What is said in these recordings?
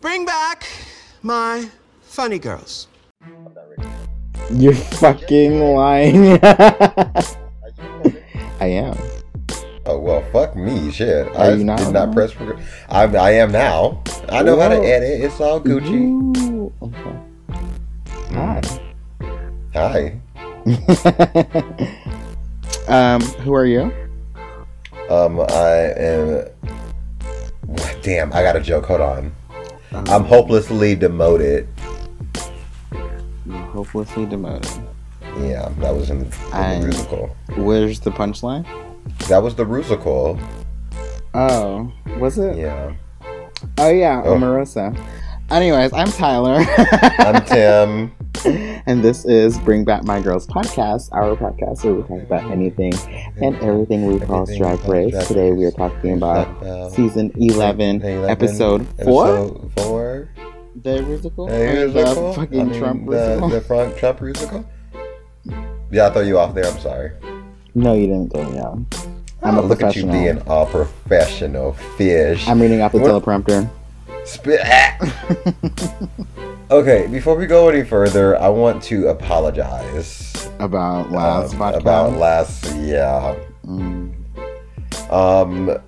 Bring back my funny girls. You're fucking lying. I am. Oh well, fuck me, shit. Are I you not did not now? press for. I, I am now. I know how to edit. It's all Gucci. Ooh, okay. Hi. Hi. um, who are you? Um, I am. Damn, I got a joke. Hold on. Um, I'm hopelessly demoted. hopelessly demoted. Yeah, that was in, in the musical. Where's the punchline? That was the musical. Oh, was it? Yeah. Oh yeah, Oh. Anyways, I'm Tyler. I'm Tim. and this is Bring Back My Girls podcast, our podcast where we talk about anything and everything we call Drag Race. Today we are talking about About um, season 11, 11, episode 4. Episode four. The musical? The musical? The fucking I mean, Trump the, musical? the Trump, Trump musical? Yeah, I throw you off there. I'm sorry. No, you didn't throw me off. I'm a Oh, look at you being all professional fish. I'm reading off the teleprompter. Spit. okay, before we go any further, I want to apologize About last um, about last. Yeah. Mm. Um,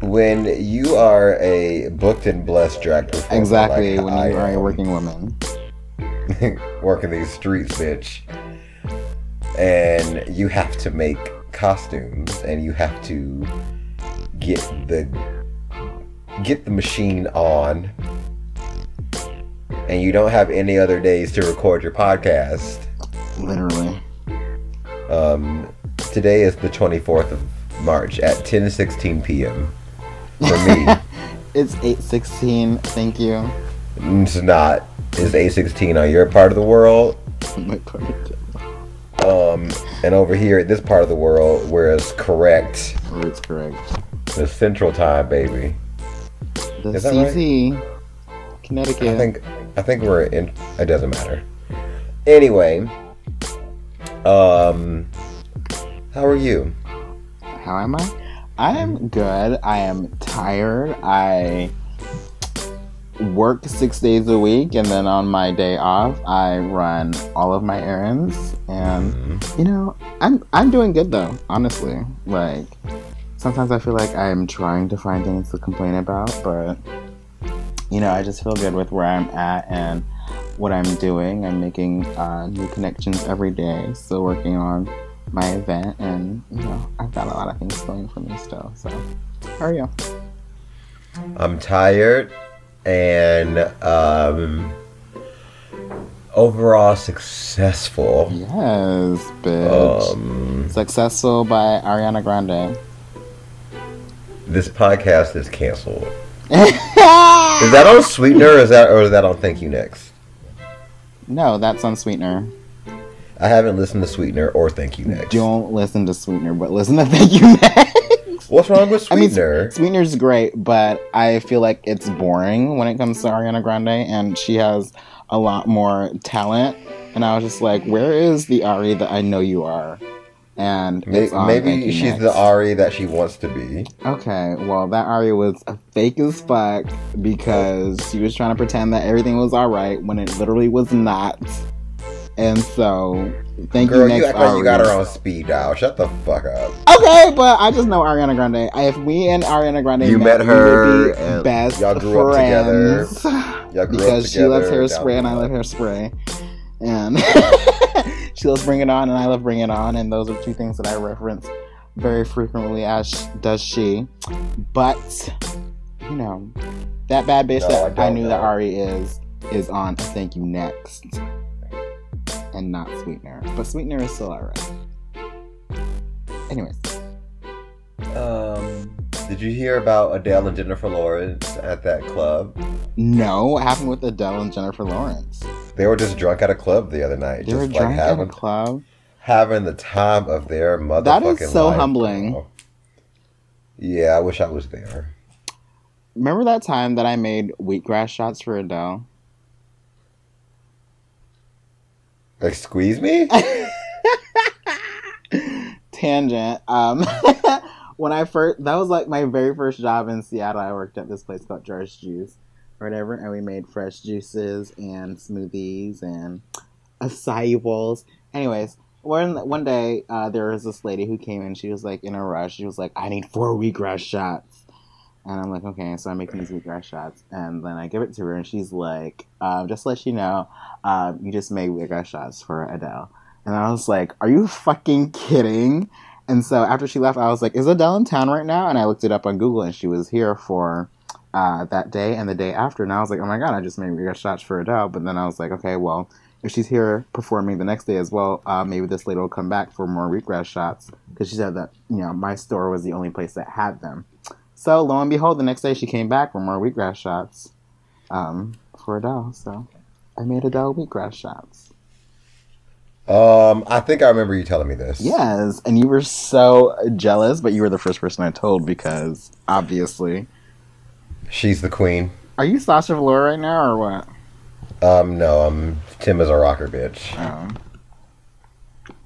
when you are a booked and blessed drag performer, Exactly, like when I you are a working woman. working these streets, bitch, and you have to make costumes, and you have to get the get the machine on, and you don't have any other days to record your podcast. Literally. Um, today is the 24th of March at 10:16 p.m. For me, It's 816, thank you. it's not. It's 8:16 on your part of the world. My part. Um, and over here at this part of the world, where it's correct, Where It's correct. the Central Time, baby. The that right? Connecticut. I think I think we're in. It doesn't matter. Anyway, um, how are you? How am I? I am good. I am tired. I work six days a week, and then on my day off, I run all of my errands. And Mm, you know, I'm I'm doing good though. Honestly, like sometimes I feel like I'm trying to find things to complain about, but you know, I just feel good with where I'm at and what I'm doing. I'm making uh, new connections every day. Still working on my event, and you know, I've got a lot of things going for me still. So, how are you? I'm tired and um, overall successful. Yes, bitch. Um, Successful by Ariana Grande. This podcast is canceled. Is that on Sweetener or is that or is that on Thank You Next? no, that's on Sweetener. I haven't listened to Sweetener or Thank You Next. Don't listen to Sweetener, but listen to Thank You Next. What's wrong with Sweetener? I mean, Sweetener? Sweetener's great, but I feel like it's boring when it comes to Ariana Grande, and she has a lot more talent. And I was just like, where is the Ari that I know you are? And May- it's on Maybe she's Next. the Ari that she wants to be. Okay, well, that Ari was a fake as fuck because she was trying to pretend that everything was alright when it literally was not. And so, thank Girl, you, next you act like Ari. you got her on speed dial. Shut the fuck up. Okay, but I just know Ariana Grande. If we and Ariana Grande You met, met we her be and best y'all grew up together. Y'all grew because up she loves together hairspray and I love hairspray, and she loves Bring It On and I love Bring It On, and those are two things that I reference very frequently. As does she, but you know that bad bitch No, that I I, don't knew that know. Ari is is on. To thank you next, and not Sweetener, but Sweetener is still alright. Anyways. Um, did you hear about Adele and Jennifer Lawrence at that club? No, what happened with Adele and Jennifer Lawrence? They were just drunk at a club the other night, They just were like drunk at a having club. having the time of their motherfucking That is so life, humbling. girl. Yeah, I wish I was there. Remember that time that I made wheatgrass shots for Adele? Like, squeeze me? Tangent. Um, when I first, that was like my very first job in Seattle. I worked at this place called George Juice. or whatever, and we made fresh juices and smoothies and acai bowls. Anyways, one one day uh, there was this lady who came in. She was like in a rush. She was like, "I need four wheatgrass shots," and I'm like, "Okay." So I'm making these wheatgrass shots, and then I give it to her, and she's like, um, "Just let you know, um, you just made wheatgrass shots for Adele." And I was like, "Are you fucking kidding?" And so after she left, I was like, "Is Adele in town right now?" And I looked it up on Google, and she was here for uh, that day and the day after. And I was like, "Oh my god, I just made wheatgrass shots for Adele." But then I was like, "Okay, well." if she's here performing the next day as well, uh, maybe this lady will come back for more wheatgrass shots because she said that you know my store was the only place that had them. So lo and behold, the next day she came back for more wheatgrass shots um, for Adele. So I made Adele wheatgrass shots. Um, I think I remember you telling me this. Yes, and you were so jealous, but you were the first person I told because obviously. She's the queen. Are you Sasha Velour right now or what? Um, no, I'm Tim is a rocker bitch. Um,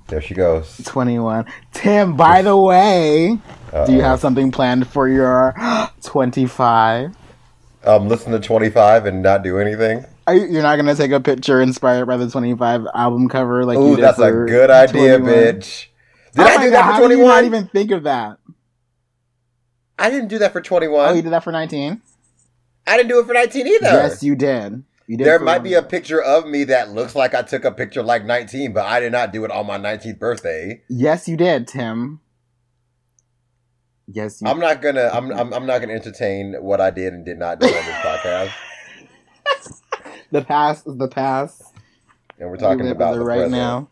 There she goes. 21. Tim, by the way, do you have something planned for your 25? Um, listen to 25 and not do anything? Are you, you're not gonna take a picture inspired by the 25 album cover like you Ooh, did that's a good idea, 21? bitch. Did Oh I do God, that for did you not even think of that? I didn't do that for 21. Oh, you did that for 19? I didn't do it for 19 either. Yes, you did. You did. there might be a picture of me that looks like I took a picture like 19, but I did not do it on my 19th birthday. Yes, you did, Tim. Yes, you. I'm not gonna. I'm. I'm, I'm not gonna entertain what I did and did not do on this podcast. the past is the past. And we're talking about the it right present. now.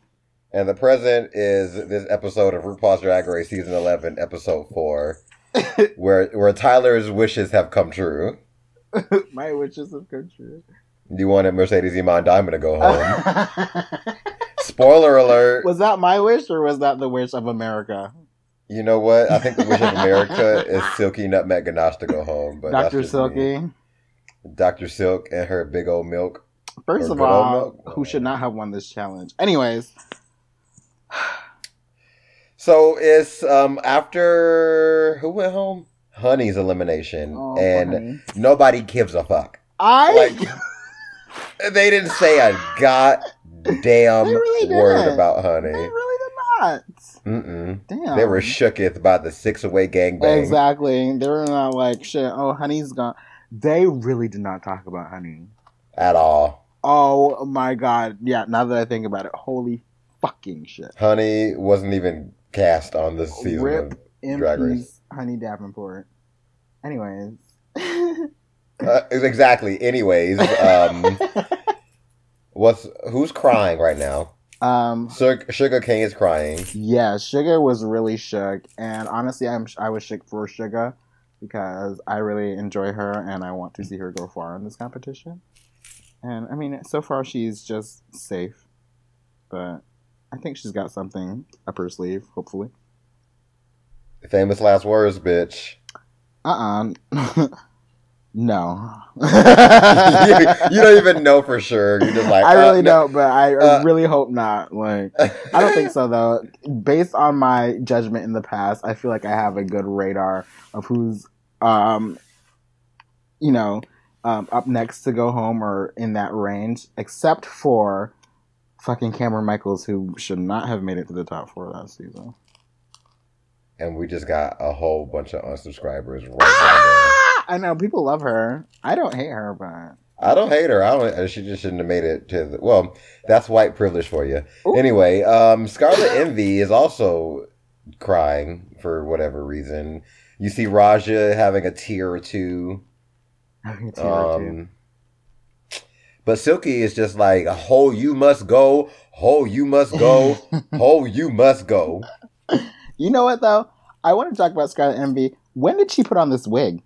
And the present is this episode of RuPaul's Drag Race season 11, episode four, where where Tyler's wishes have come true. My wishes have come true. You wanted Mercedes Iman Diamond to go home. Spoiler alert. was that my wish or was that the wish of America? You know what? I think the wish of America is Silky Nutmeg Ganache to go home. But Dr. just me. Dr. Silk and her big old milk. First of all, who should not have won this challenge? Anyways, So it's um after who went home? Honey's elimination, oh, and honey. nobody gives a fuck. I Like they didn't say a goddamn really word about they Honey. really did not. Mm-mm. Damn, They were shooketh by the six away gangbang. exactly. They were not like shit. Oh, honey's gone. They really did not talk about honey. at all. Oh my god. Yeah. Now that I think about it, holy fucking shit. Honey wasn't even cast on this season. Rip of- Drag Race. Honey Davenport. Anyways. Uh, exactly. Anyways, um, what's who's crying right now? um. Shuga, Shuga Cain is crying. Yeah, Shuga was really shook, and honestly, I'm I was shook for Shuga because I really enjoy her and I want to see her go far in this competition. And I mean, so far she's just safe, but I think she's got something up her sleeve. Hopefully, Famous last words, bitch. uh uh no. you, you don't even know for sure. You're just like I uh, really no. don't, but I Uh, really hope not. Like, I don't think so though. Based on my judgment in the past, I feel like I have a good radar of who's, um, you know, um, up next to go home or in that range, except for fucking Kameron Michaels, who should not have made it to the top four last season. and we just got a whole bunch of unsubscribers right Ah! I know people love her. I don't hate her, but. I don't hate her. I don't. She just shouldn't have made it to the. Well, that's white privilege for you. Ooh. Anyway, um, Scarlet Envy is also crying for whatever reason. You see Ra'Jah having a tear or two. having a tear or two. Um, but Silky is just like, "Ho, you must go. Ho, you must go. Ho, you must go." You know what though? I want to talk about Scarlet Envy. When did she put on this wig?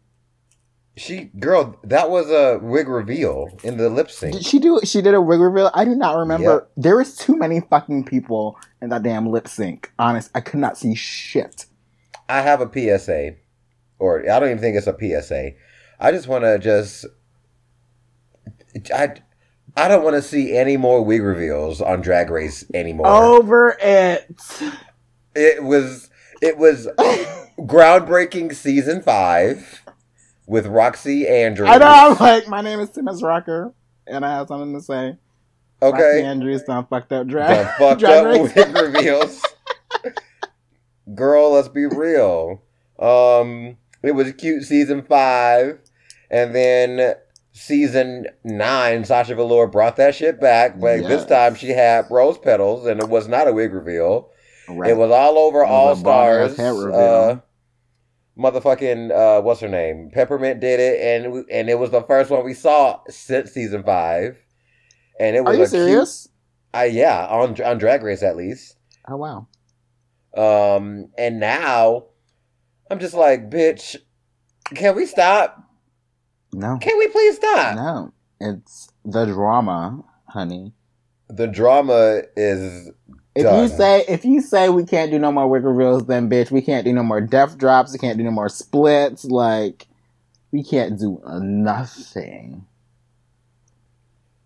She, girl, that was a wig reveal in the lip sync. Did she do? She did a wig reveal. I do not remember. There was too many fucking people in that damn lip sync. Honest, I could not see shit. I have a PSA, or I don't even think it's a PSA. I just want to just, I, I don't want to see any more wig reveals on Drag Race anymore. Over it. It was, it was groundbreaking season five with Roxxxy Andrews. I know. I'm like, my name is Simmons Rocker, and I have something to say. Okay. Roxxxy. Andrews done fucked up drag. Done fucked drag up wig reveals. Girl, let's be real. Um, it was cute season five, and then season nine, Sasha Velour brought that shit back, but this time she had rose petals, and it was not a wig reveal. Right. It was all over was All Stars. Uh, motherfucking uh, what's her name? Peppermint did it, and we- and it was the first one we saw since season five. And it was Are you a cute- serious? uh, yeah, on on Drag Race at least. Oh wow. Um, and now I'm just like, bitch, can we stop? No. Can we please stop? No. It's the drama, honey. The drama is If Done. you say if you say we can't do no more wig reveals, then bitch, we can't do no more death drops. We can't do no more splits. Like we can't do nothing.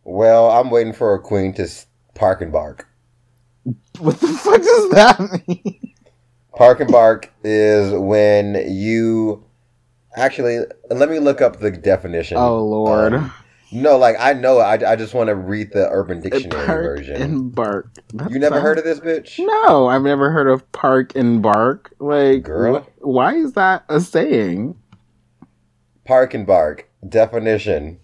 well. I'm waiting for a queen to park and bark. What the fuck does that mean? Park and bark is when you actually let me look up the definition. Oh lord. Um, no, like I know. I, I just want to read the Urban Dictionary version. Park version. and bark. That you never sounds- heard of this bitch? No, I've never heard of park and bark. Like, Girl. wh- why is that a saying? Park and bark definition: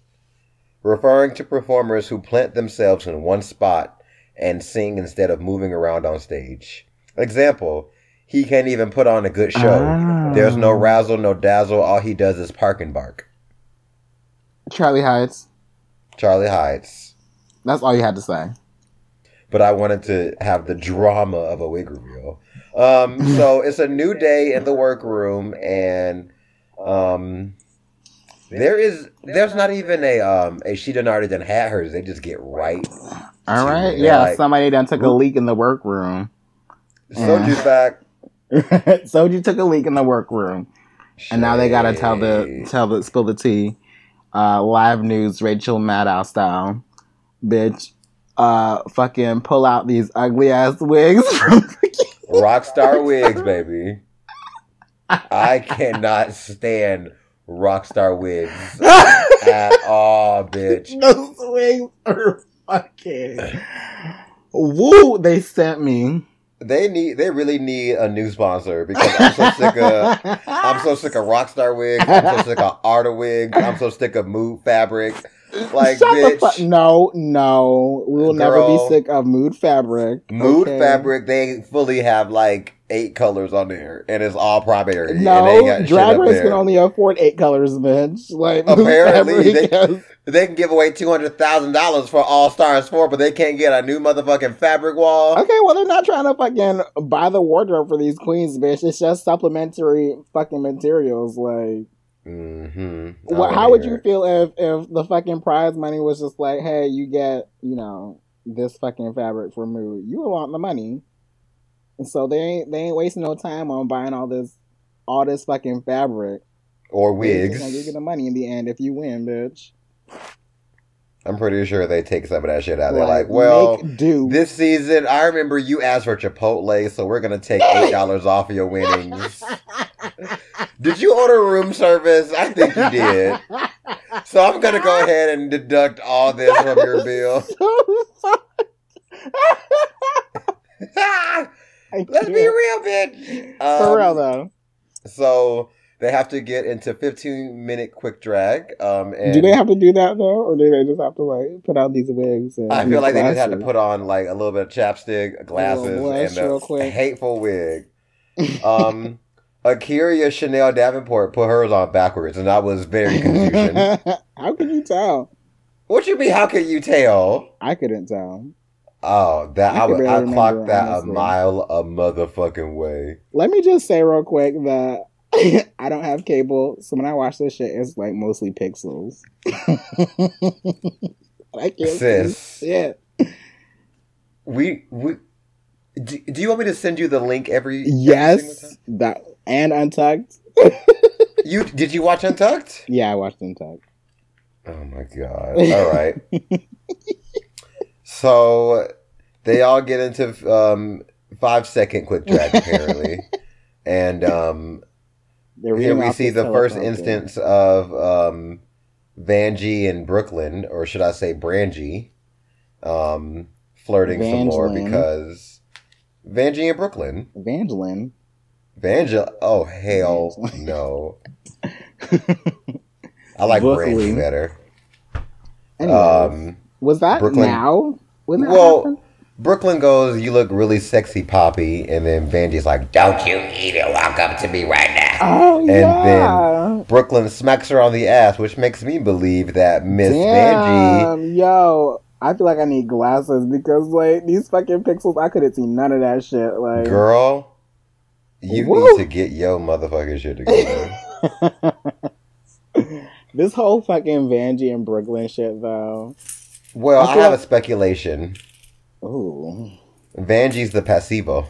referring to performers who plant themselves in one spot and sing instead of moving around on stage. Example: He can't even put on a good show. Ah. There's no razzle, no dazzle. All he does is park and bark. Charlie Heights. Charlie Heights. That's all you had to say. but I wanted to have the drama of a wig reveal. Um, so it's a new day in the workroom, and um, there is there's not even a um a she done already done had hers. They just get right. All right. Yeah, Like, somebody done took a leak in the workroom. Soju's back. Soju took a leak in the workroom, and now they gotta tell the tell the spill the tea. Uh, live news, Rachel Maddow style, bitch. Uh, fucking pull out these ugly ass wigs from Rockstar wigs, baby. I cannot stand Rockstar wigs at all, bitch. Those wigs are fucking. Woo! They sent me. They need they really need a new sponsor because I'm so sick of I'm so sick of Rockstar wigs. I'm so sick of Arda wigs. I'm so sick of Mood Fabric. Like, Shut bitch. fu- no, no, we will never be sick of mood fabric. Mood okay? Fabric, they fully have like eight colors on there, and it's all primary. and they No, ain't got shit Drag Race can only afford eight colors, bitch. Like Apparently, they- They can give away two hundred thousand dollars for All Stars Four, but they can't get a new motherfucking fabric wall. Okay, well they're not trying to fucking buy the wardrobe for these queens, bitch. It's just supplementary fucking materials. Like, Mm-hmm. what? How would you feel if if the fucking prize money was just like, hey, you get you know this fucking fabric for mood? You want the money, and so they ain't they ain't wasting no time on buying all this all this fucking fabric. Or They're gonna give you get the money in the end if you win, bitch. I'm pretty sure they take some of that shit out. They're like, well, do. this season, I remember you asked for Chipotle, so we're gonna take eight dollars off of your winnings. Did you order room service? I think you did. So I'm gonna go ahead and deduct all this from your bill. Let's be real, bitch. For real Um, though. So they have to get into 15 minute quick drag. Um, and do they have to do that though, or do they just have to like put on these wigs? And I feel like they just had to put on like a little bit of chapstick, glasses, blush and a hateful wig. Um, A'keria Chanel Davenport put hers on backwards, and that was very confusion. How can you tell? what you mean? How can you tell? I couldn't tell. Oh, that I I, would, I clocked that honestly. a mile a motherfucking way. Let me just say real quick that I don't have cable, so when I watch this shit, it's like mostly pixels. I can't Sis. see shit. We we. Do, do you want me to send you the link every? every Yes, time? that and Untucked. You did you watch Untucked? Yeah, I watched Untucked. Oh my god! All right. so they all get into um, five second quick drag apparently, and um, Here we see the first instance of um, Vanjie and Brooke Lynn, or should I say Brangie, um, flirting some more because Vanjie and Brooke Lynn. Evangeline. Vangel. Oh hell Evangeline. no! I like. Brangie better. Anyways, Um, was that Brooke Lynn- now? That Well, happened? Brooke Lynn goes, "You look really sexy, Poppy," and then Vanjie's like, "Don't you eat it? Walk up to me right now." Oh and yeah. Brooke Lynn smacks her on the ass, which makes me believe that Miss Vanjie. Yo, I feel like I need glasses because like these fucking pixels, I couldn't see none of that shit. Like, Girl, you Woo. need to get your motherfucking shit together. this whole fucking Vanjie and Brooke Lynn shit though. well, I I have a speculation. Ooh, Vanjie's the placebo.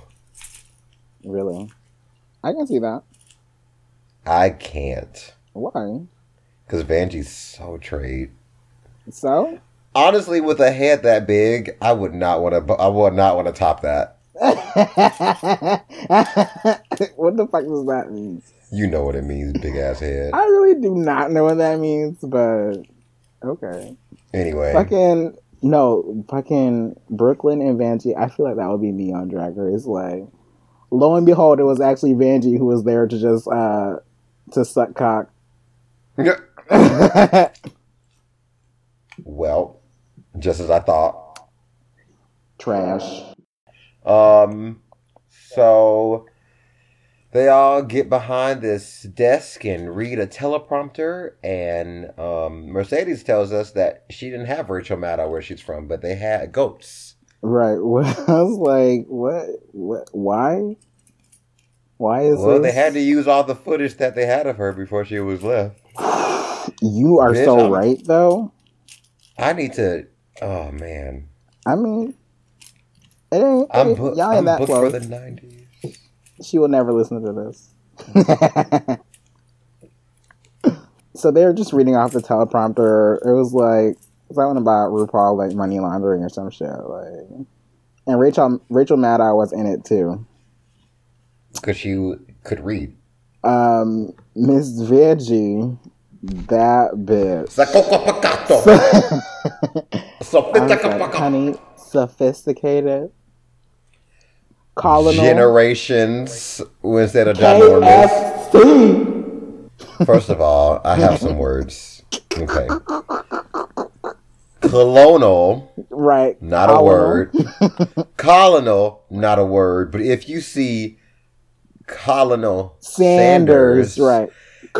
really? I can see that. I can't. Why? Because Vanjie's so trade. So? Honestly, with a head that big, I would not want to. I would not want to top that. what the fuck does that mean? You know what it means, big ass head. I really do not know what that means, but okay. Anyway, Fucking no, fucking Brooke Lynn and Vanjie. I feel like that would be me on Drag Race. Like, lo and behold, it was actually Vanjie who was there to just uh to suck cock. well, just as I thought. Trash. Um, so they all get behind this desk and read a teleprompter, and um, Mercedes tells us that she didn't have Rachel Maddow where she's from, but they had goats. Right. Well, I was like, what? What? Why? Why is Well, this? they had to use all the footage that they had of her before she was left. You are Bitch, so I'm- right, though. I need to. Oh man, I mean, it ain't. I'm, it- book, y'all I'm that booked close. for the '90s. She will never listen to this. so they were just reading off the teleprompter. It was like something about RuPaul like money laundering or some shit. Like, and Rachel Rachel Maddow was in it too. Because she could read. Um, Miss Veggie, that bitch. Like, honey, sophisticated. Colonel Generations instead of ginormous. KFC. First of all, I have some words. Okay. Colonel, Right. not a word. Colonel, not a word. But if you see Colonel Sanders, Sanders, right.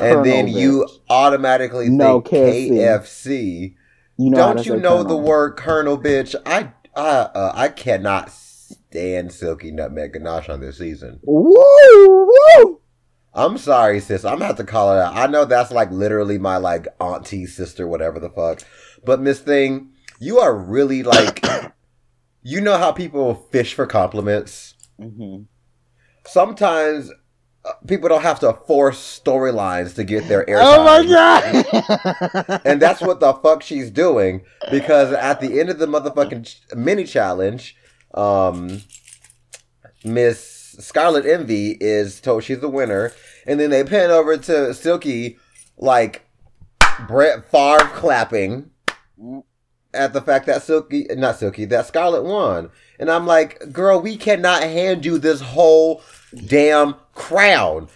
and then Colonel, you automatically No, think KFC. KFC, you know don't you know Colonel. the word Colonel, bitch? I I uh, I cannot stand Silky Nutmeg Ganache on this season. Woo! Woo! I'm sorry, sis. I'm gonna have to call it out. I know that's like literally my like auntie, sister, whatever the fuck. But Miss Thing, you are really like, you know how people fish for compliments. Mhm. Sometimes uh, people don't have to force storylines to get their airtime. Oh my god! and that's what the fuck she's doing because at the end of the motherfucking mini challenge, um, Miss Scarlet Envy is told she's the winner, and then they pan over to Silky like Brett Favre clapping at the fact that Silky, not Silky, that Scarlet won, and I'm like, girl, we cannot hand you this whole damn crown.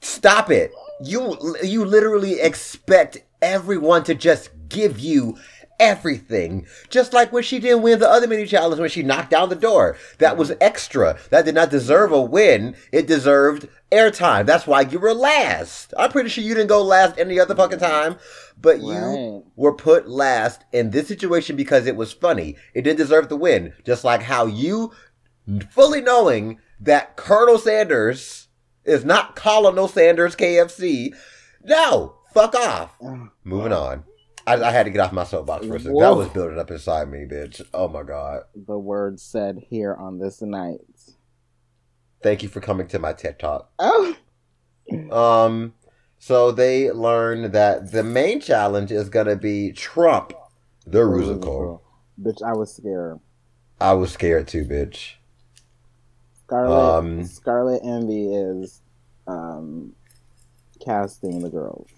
Stop it. You you literally expect everyone to just give you everything. Just like when she didn't win the other mini challenge when she knocked down the door. That was mm-hmm. extra. That did not deserve a win. It deserved airtime. That's why you were last. I'm pretty sure you didn't go last any other fucking time. But you were put last in this situation because it was funny. It didn't deserve the win. Just like how you fully knowing that Colonel Sanders is not Colonel Sanders KFC. No, fuck off. Oh. Moving on. I, I had to get off my soapbox for a second. That was building up inside me, bitch. Oh my god. the words said here on this night. Thank you for coming to my TED Talk. Oh, Um, so they learn that the main challenge is gonna be Trump, the Rusical. bitch! I was scared. I was scared too, bitch. Scarlet Um, Scarlet Envy is um casting the girls?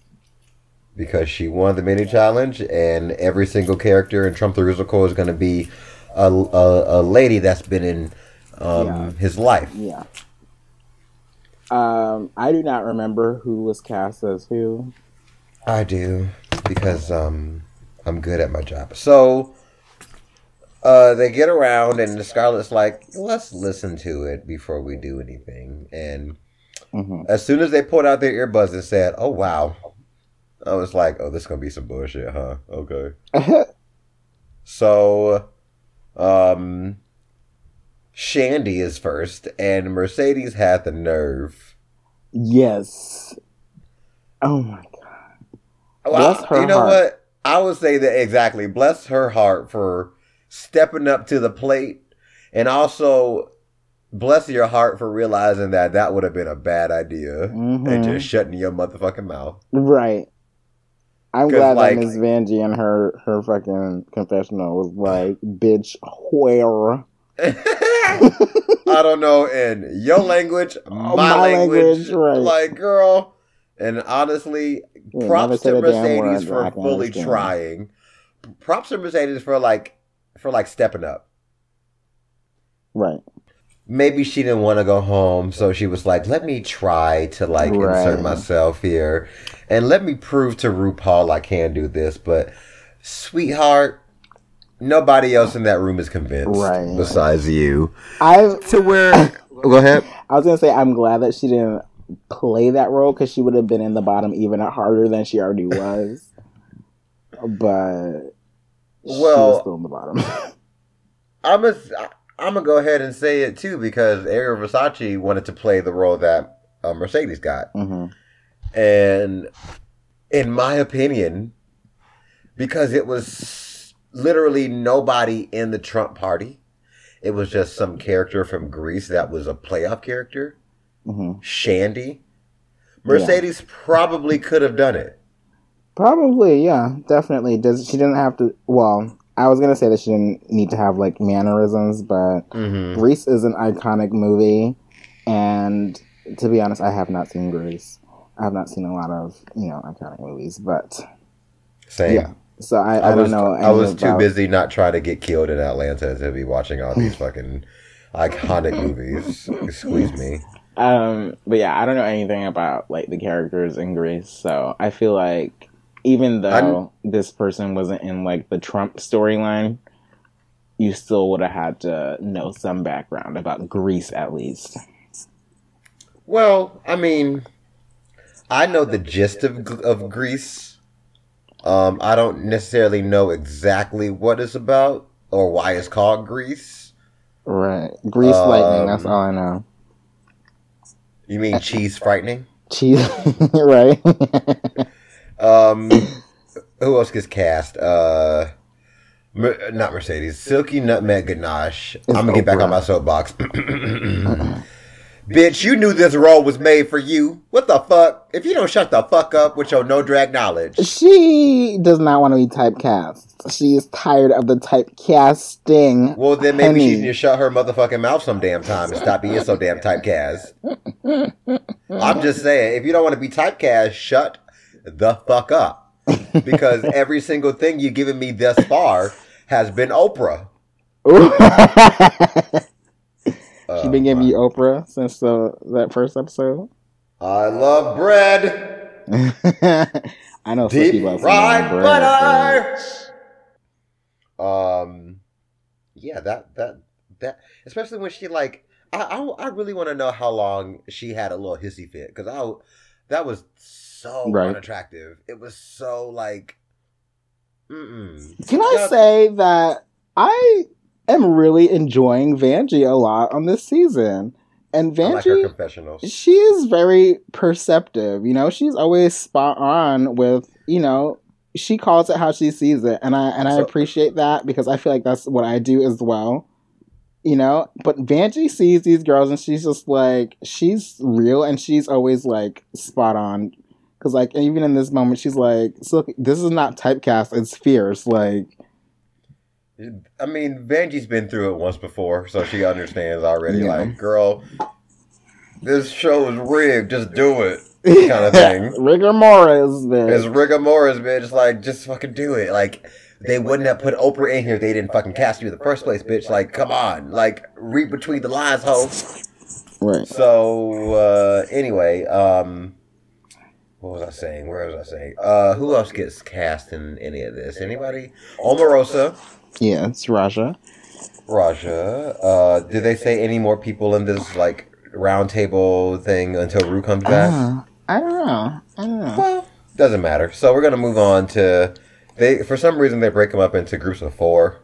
Because she won the mini challenge, and every single character in Trump the Musical is going to be a, a, a lady that's been in um, Yeah. his life. Yeah. Um, I do not remember who was cast as who. I do because um, I'm good at my job. So uh, they get around, and the Scarlett's like, "Let's listen to it before we do anything." And hmm as soon as they pulled out their earbuds and said, "Oh wow," I was like, "Oh, this is gonna be some bullshit, huh?" Okay. So, um, Shandy is first, and Mercedes had the nerve. yes. Oh my god. Well, Bless her you know heart. what? I would say that exactly. Bless her heart for stepping up to the plate, and also bless your heart for realizing that that would have been a bad idea and Mhm. just shutting your motherfucking mouth. Right. I'm glad like- that Miss Vanjie and her her fucking confessional was like, bitch, where? I don't know in your language, my, my language, language, right. like girl. And honestly, Yeah, props to a damn word Mercedes for fully understand. trying. Props to Mercedes for like for like stepping up. Right. Maybe she didn't want to go home, so she was like, "Let me try to like insert myself here, and let me prove to RuPaul I can do this." But, sweetheart, nobody else in that room is convinced, Right. besides you. I To where? go ahead. I was gonna say I'm glad that she didn't play that role because she would have been in the bottom even harder than she already was. but she Well- was still in the bottom. I'm a, I'm gonna go ahead and say it too because Ariel Versace wanted to play the role that uh, Mercedes got, hmm and in my opinion, because it was literally nobody in the Trump party, it was just some character from Grease that was a playoff character, hmm Shandy. Mercedes probably could have done it. Probably, yeah, definitely. Does she didn't have to? Well, I was gonna say that she didn't need to have like mannerisms, but Mm-hmm. Grease is an iconic movie, and to be honest, I have not seen Grease. I have not seen a lot of you know iconic movies, but Same. yeah. So I, I, I, don't know. I was any too busy not trying to get killed in Atlanta to be watching all these fucking iconic movies. Excuse me. Um, but yeah, I don't know anything about like the characters in Grease, so I feel like even though this person wasn't in like the Trump storyline, you still would have had to know some background about Grease at least. Well, I mean, I know the gist of of Grease. Um, I don't necessarily know exactly what it's about or why it's called Grease. Right, Grease lightning. That's Um, all I know. You mean cheese frightening? Cheese, right? Um, who else gets cast? Uh, Mer- not Mercedes. Silky Nutmeg Ganache. I'm gonna get back on my soapbox. Bitch, you knew this role was made for you. What the fuck? If you don't shut the fuck up with your no drag knowledge. she does not want to be typecast. She is tired of the typecasting. Well, then maybe she Honey. needs to shut her motherfucking mouth some damn time and stop being so damn typecast. I'm just saying, if you don't want to be typecast, shut the fuck up. Because every single thing you've given me thus far has been Oprah. she been giving you Oprah since that first episode. I love bread, I know deep Slicky loves some fried butter. Um, yeah, that that that, especially when she like, I I, I really want to know how long she had a little hissy fit because I that was so Right. unattractive. It was so like, mm Can I Yeah. say that I am really enjoying Vanjie a lot on this season, and I like her Vanjie. confessionals. she is very perceptive. You know, she's always spot on with, you know, she calls it how she sees it. And I and I So- appreciate that because I feel like that's what I do as well. You know, but Vanjie sees these girls and she's just like she's real and she's always like spot on. Cause like even in this moment she's like, look, this is not typecast, it's fierce. Like I mean, Vanjie's been through it once before, so she understands already. Yeah. Like, girl, this show is rigged. Just do it. kind of thing. Rigor mortis, bitch. It's rigor mortis, bitch. Like just fucking do it. Like they wouldn't have put Oprah in here if they didn't fucking cast you in the first place, bitch. Like come on, like read between the lines, ho. right. So uh, anyway, um, what was I saying? Where was I saying? Uh, who else gets cast in any of this? Anybody? Omarosa, Yeah, it's Ra'Jah. Ra'Jah. Uh, did they say any more people in this like round table thing until Rue comes back? Uh, I don't know. I don't know. Well, doesn't matter. So we're gonna move on to they. For some reason, they break them up into groups of four.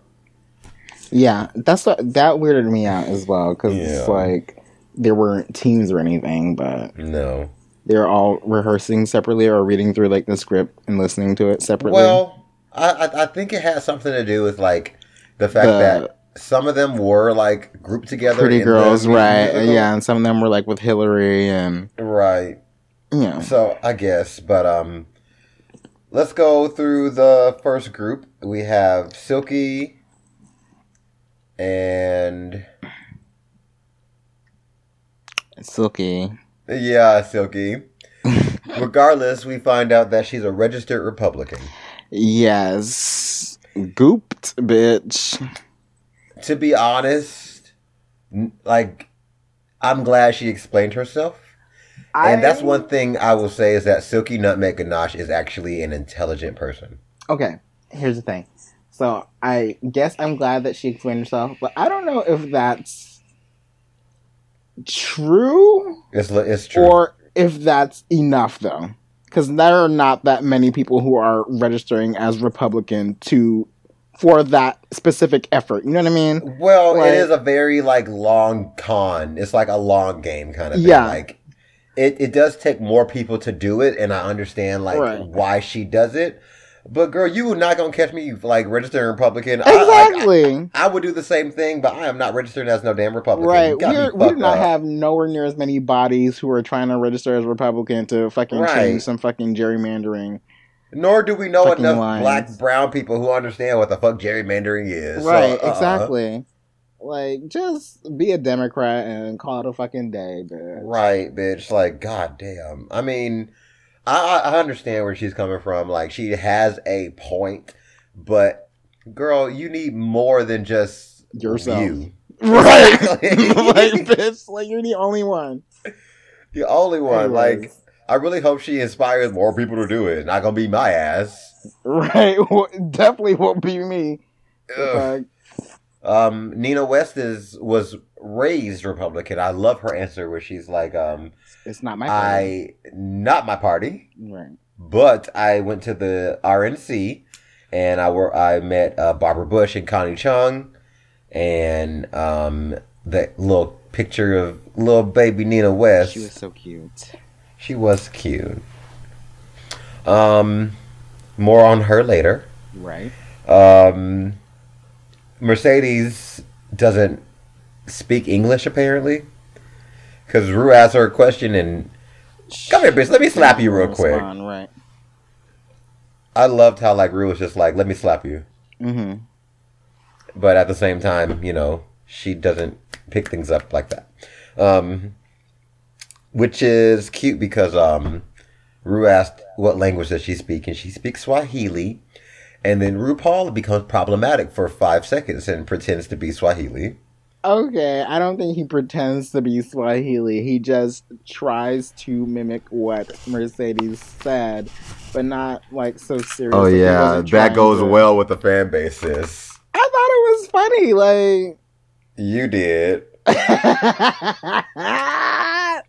Yeah, that's what that weirded me out as well because Yeah. it's like there weren't teams or anything, but No. They're all rehearsing separately or reading through like the script and listening to it separately. Well, I, I think it has something to do with like the fact The- that some of them were like grouped together. pretty girls, right? musical. Yeah, and some of them were like with Hillary and Right. Yeah. So I guess, but um, let's go through the first group. We have Silky and Silky. Yeah, Silky. Regardless, we find out that she's a registered Republican. Yes. Gooped, bitch. To be honest, like I'm glad she explained herself. And that's one thing I will say is that Silky Nutmeg Ganache is actually an intelligent person. Okay, here's the thing. So I guess I'm glad that she explained herself, but I don't know if that's true It's it's true. or if that's enough though. Because there are not that many people who are registering as Republican to for that specific effort. You know what I mean? well, like- it is a very like long con. It's like a long game kind of thing. Yeah. Like it, it does take more people to do it, and I understand like Right. why she does it. But girl, you not gonna catch me like registering Republican. I- like, Exactly. I, would do the same thing, but I am not registering as no damn Republican. Right. We're, we do not up. have nowhere near as many bodies who are trying to register as Republican to fucking Right. change some fucking gerrymandering. Nor do we know fucking enough lines. black brown people who understand what the fuck gerrymandering is. So, right, uh-uh. exactly. Like, just be a Democrat and call it a fucking day, bitch. Right, bitch. Like, goddamn. I mean, I, I I understand where she's coming from. Like, she has a point, but girl, you need more than just Yourself. You. Right. Like, bitch, like, you're the only one. The only one. Like, I really hope she inspires more people to do it. It's not gonna be my ass. Right. Well, definitely won't be me. Like, Um, Nina West is was raised Republican. I love her answer where she's like, um, it's not my fault. I not my party. Right. But I went to the RNC and I were I met uh, Barbara Bush and Connie Chung and um, that little picture of little baby Nina West. She was so cute. She was cute. Um, more on her later. Right. Um, Mercedes doesn't speak English apparently. Because Rue asked her a question and come here, bitch. Let me slap you real quick. Respond, Right. I loved how like Rue was just like, "Let me slap you," Mm-hmm. but at the same time, you know, she doesn't pick things up like that, um, which is cute because um, Rue asked what language does she speak, and she speaks Swahili, and then RuPaul becomes problematic for five seconds and pretends to be Swahili. Okay, I don't think he pretends to be Swahili. He just tries to mimic what Mercedes said, but not like so serious. Oh yeah, that goes to- well with the fan base, sis. I thought it was funny. Like, You did.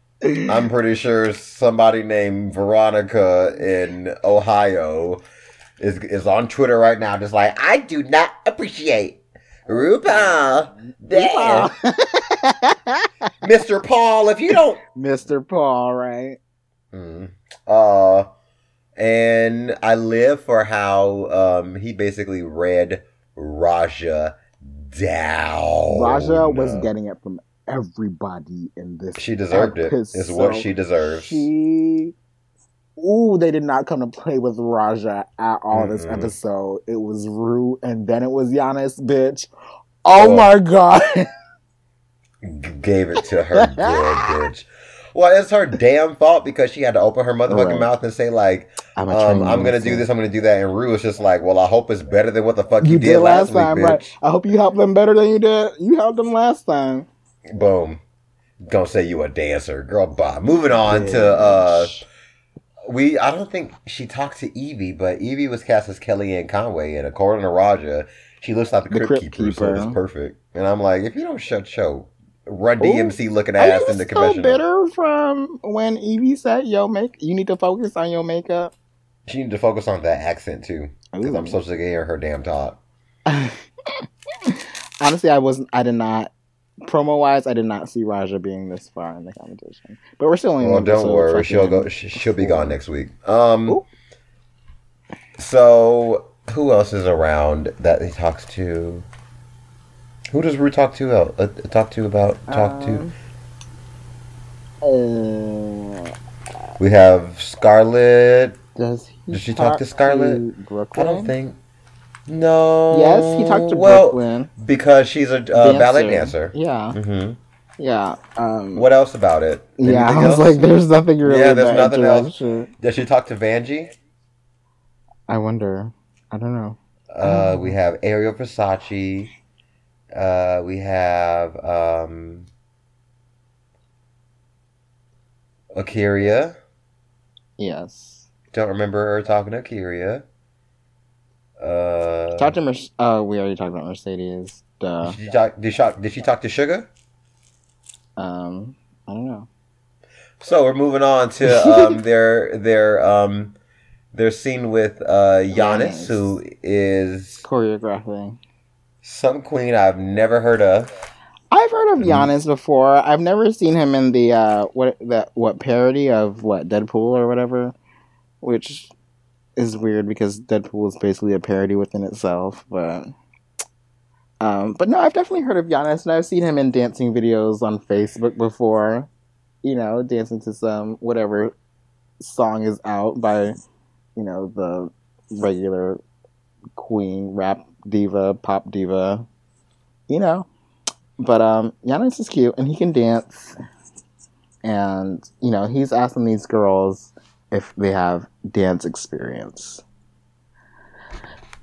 I'm pretty sure somebody named Veronica in Ohio is is on Twitter right now, just like I do not appreciate RuPaul. There. Mr. Paul, if you don't, Mr. Paul, right? Mm. uh, and I live for how um he basically read Ra'Jah down. Ra'Jah was getting it from everybody in this. She deserved it. Is what she deserves. She. Ooh, they did not come to play with Ra'Jah at all this Mm-mm. episode. It was Rue, and then it was Giannis, bitch. Oh, Oh. my god. Gave it to her good bitch. Well, it's her damn fault because she had to open her motherfucking Right. mouth and say like, I'm, a um, "I'm gonna do this, I'm gonna do that," and Rue was just like, "Well, I hope it's better than what the fuck you, You did last week, time, bitch." right? I hope you helped them better than you did. You helped them last time. Boom. Gonna say you a dancer, girl. Bye. Moving on to uh, we. I don't think she talked to Yvie, but Yvie was cast as Kellyanne Conway, and according to Ra'Jah, she looks like the, The Crypt, Crypt Keeper, so it's perfect. And I'm like, if you don't shut show, run DMC looking ass in the still confessional. bitter from when Yvie said, "Yo, make you need to focus on your makeup"? She need to focus on that accent too, because I'm so sick of hearing her damn talk. Honestly, I wasn't. I did not. Promo wise, I did not see Ra'Jah being this far in the competition. But we're still only. Well, on don't worry, she'll go. She, she'll be gone next week. Um. Ooh. So who else is around that he talks to? Who does Rue talk to? Uh, uh, talk to about talk Um, Uh, to? We have Scarlet. does he? Did she talk to Scarlet? I don't think. No. Yes, he talked to well, Brooke Lynn. because she's a uh, ballet dancer. Yeah, hmm yeah. Um, What else about it? yeah, Anything I was else? like, there's nothing really. Yeah, there's nothing else. Does she talk to Vanjie? I wonder. I don't know. Uh, we have Ariel Versace. Uh, we have um, A'keria. Yes. Don't remember her talking to A'keria. Uh, Talk to Mer- uh we already talked about Mercedes. Duh. did, she talk, did, she talk, did she talk to Shuga? Um I don't know. So we're moving on to um, their their um, their scene with uh, Yanis, Yanis. who is Choreographing. some queen I've never heard of. I've heard of Mhm. Yanis before. I've never seen him in the uh what that what parody of what Deadpool or whatever, which is weird because Deadpool is basically a parody within itself. But um, but no, I've definitely heard of Yanis, and I've seen him in dancing videos on Facebook before. You know, dancing to some whatever song is out by you know the regular queen rap diva pop diva. You know. But um, Yanis is cute and he can dance. And, you know, he's asking these girls if they have dance experience.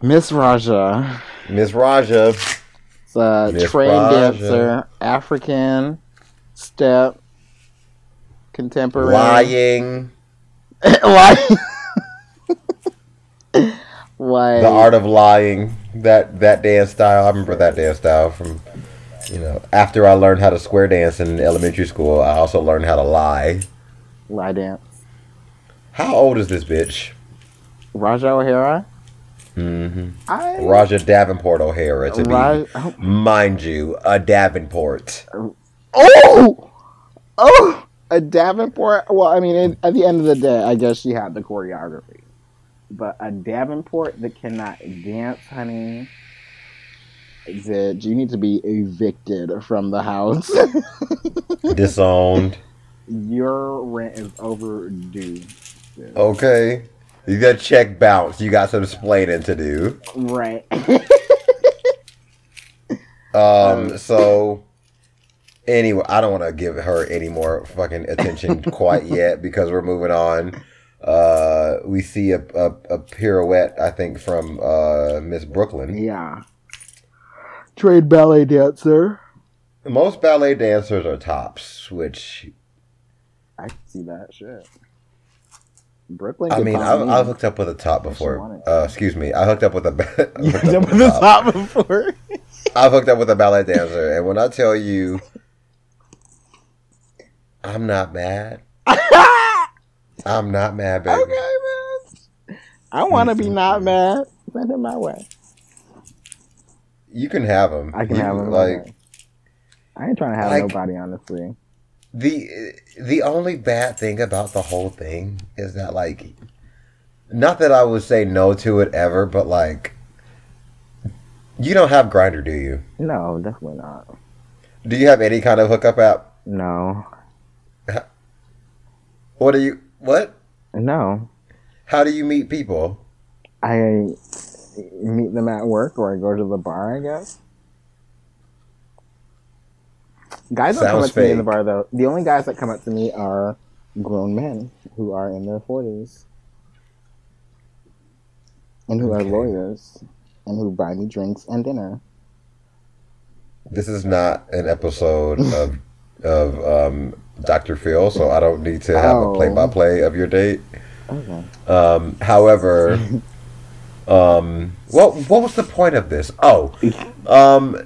Miss Ra'Jah Miss Ra'Jah. is a Miss trained Ra'Jah. dancer, African, step, contemporary. lying, Lying. like, the art of lying. That that dance style. I remember that dance style from, you know, after I learned how to square dance in elementary school. I also learned how to lie. lie dance. How old is this bitch? Ra'Jah O'Hara? hmm I. Ra'Jah Davenport O'Hara to be, oh, mind you, a Davenport. Oh, oh, a Davenport. Well, I mean, it, at the end of the day, I guess she had the choreography, but a Davenport that cannot dance, honey. That you need to be evicted from the house. Disowned. Your rent is overdue. Okay. You got check bounce. You got some explaining to do. Right. Um. So. Anyway, I don't want to give her any more fucking attention quite yet because we're moving on. Uh, we see a, a, a pirouette, I think, from uh, Miss Brooke Lynn. yeah. Trade ballet dancer. Most ballet dancers are tops, which I can see that shit. Brooke Lynn. I mean, I've. I've hooked up with a top before. Uh, excuse me, I hooked up with a. You hooked up with a top. top before. I've hooked up with a ballet dancer, and when I tell you, I'm not mad. I'm not mad, baby. Okay, man. I want to be not mad. Send him my way. You can have him. I can have him. Like. I ain't trying to have like- nobody, honestly. The the only bad thing about the whole thing is that like, not that I would say no to it ever, but like, you don't have Grindr, do you? No, definitely not. Do you have any kind of hookup app? No, What do you? What? no. How do you meet people? I meet them at work or I go to the bar, I guess. Guys don't come Sounds up to me in the bar though. The only guys that come up to me are grown men who are in their forties and who are lawyers and who buy me drinks and dinner. This is not an episode of of um, Dr. Phil, so I don't need to have Oh. a play by play of your date. Okay. Um, however, um, what what was the point of this? Oh, um,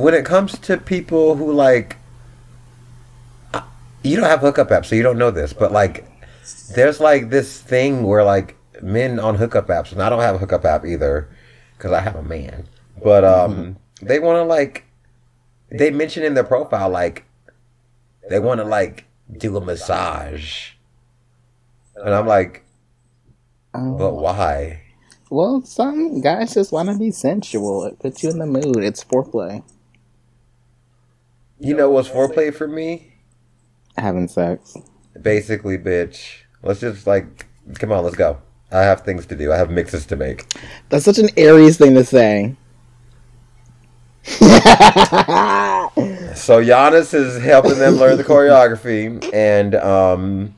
when it comes to people who like, you don't have hookup apps, so you don't know this, but like, there's like this thing where like men on hookup apps, and I don't have a hookup app either because I have a man, but um, they want to like, they mention in their profile like, they want to like do a massage, and I'm like. But why? well, some guys just want to be sensual. It puts you in the mood. It's foreplay. You know what's foreplay for me? Having sex. Basically, bitch. Let's just like, come on, let's go. I have things to do. I have mixes to make. That's such an Aries thing to say. So Yanis is helping them learn the choreography, and um,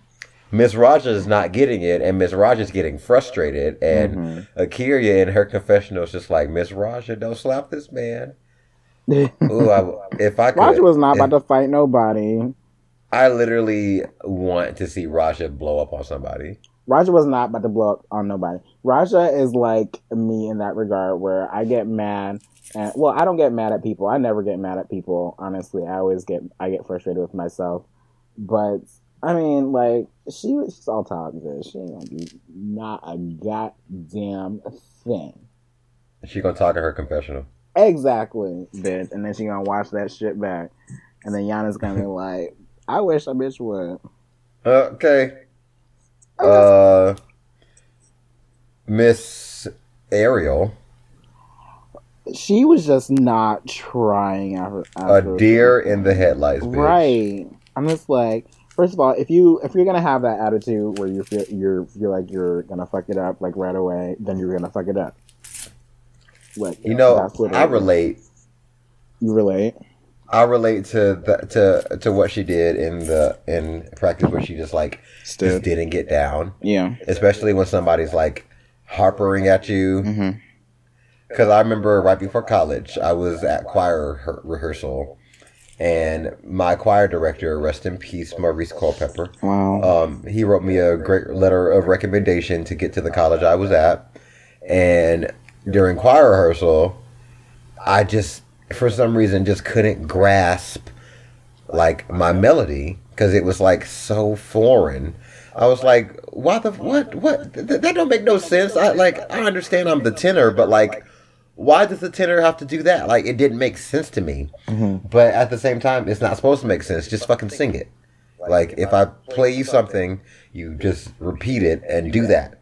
Miss Ra'Jah is not getting it, and Miss Ra'Jah's getting frustrated, and A'keria in her confessional is just like, Miss Ra'Jah, don't slap this man. Ooh, I, if I could, Roger was not if- about to fight nobody. I literally want to see Ra'Jah blow up on somebody. Ra'Jah was not about to blow up on nobody. Ra'Jah is like me in that regard, where I get mad, and well, I don't get mad at people. I never get mad at people. Honestly, I always get I get frustrated with myself. But I mean, like she was she's all talk. She ain't gonna do not a goddamn thing. She gonna talk in her confessional. Exactly, bitch. And then she gonna watch that shit back, and then Yana's gonna be like, "I wish a bitch would." Okay. Uh, Miss Ariel, She was just not trying after, a deer in the headlights, bitch. Right. I'm just like, first of all, if you if you're gonna have that attitude where you feel you're feel like you're gonna fuck it up like right away, then you're gonna fuck it up. Like You know, what I relate. You relate? I relate to the, to to what she did in the in practice where she just like just didn't get down, Yeah. especially when somebody's like harpering at you. hmm Because I remember right before college, I was at choir her- rehearsal, and my choir director, rest in peace, Maurice Culpepper. Wow. Um, he wrote me a great letter of recommendation to get to the college I was at. And during choir rehearsal, I just, for some reason, just couldn't grasp like my melody because it was like so foreign. I was like, "Why the what? What? Th- that don't make no sense." I like, I understand I'm the tenor, but like, why does the tenor have to do that? Like, it didn't make sense to me. Mhm. But at the same time, it's not supposed to make sense. Just fucking sing it. Like if I play you something, you just repeat it and do that.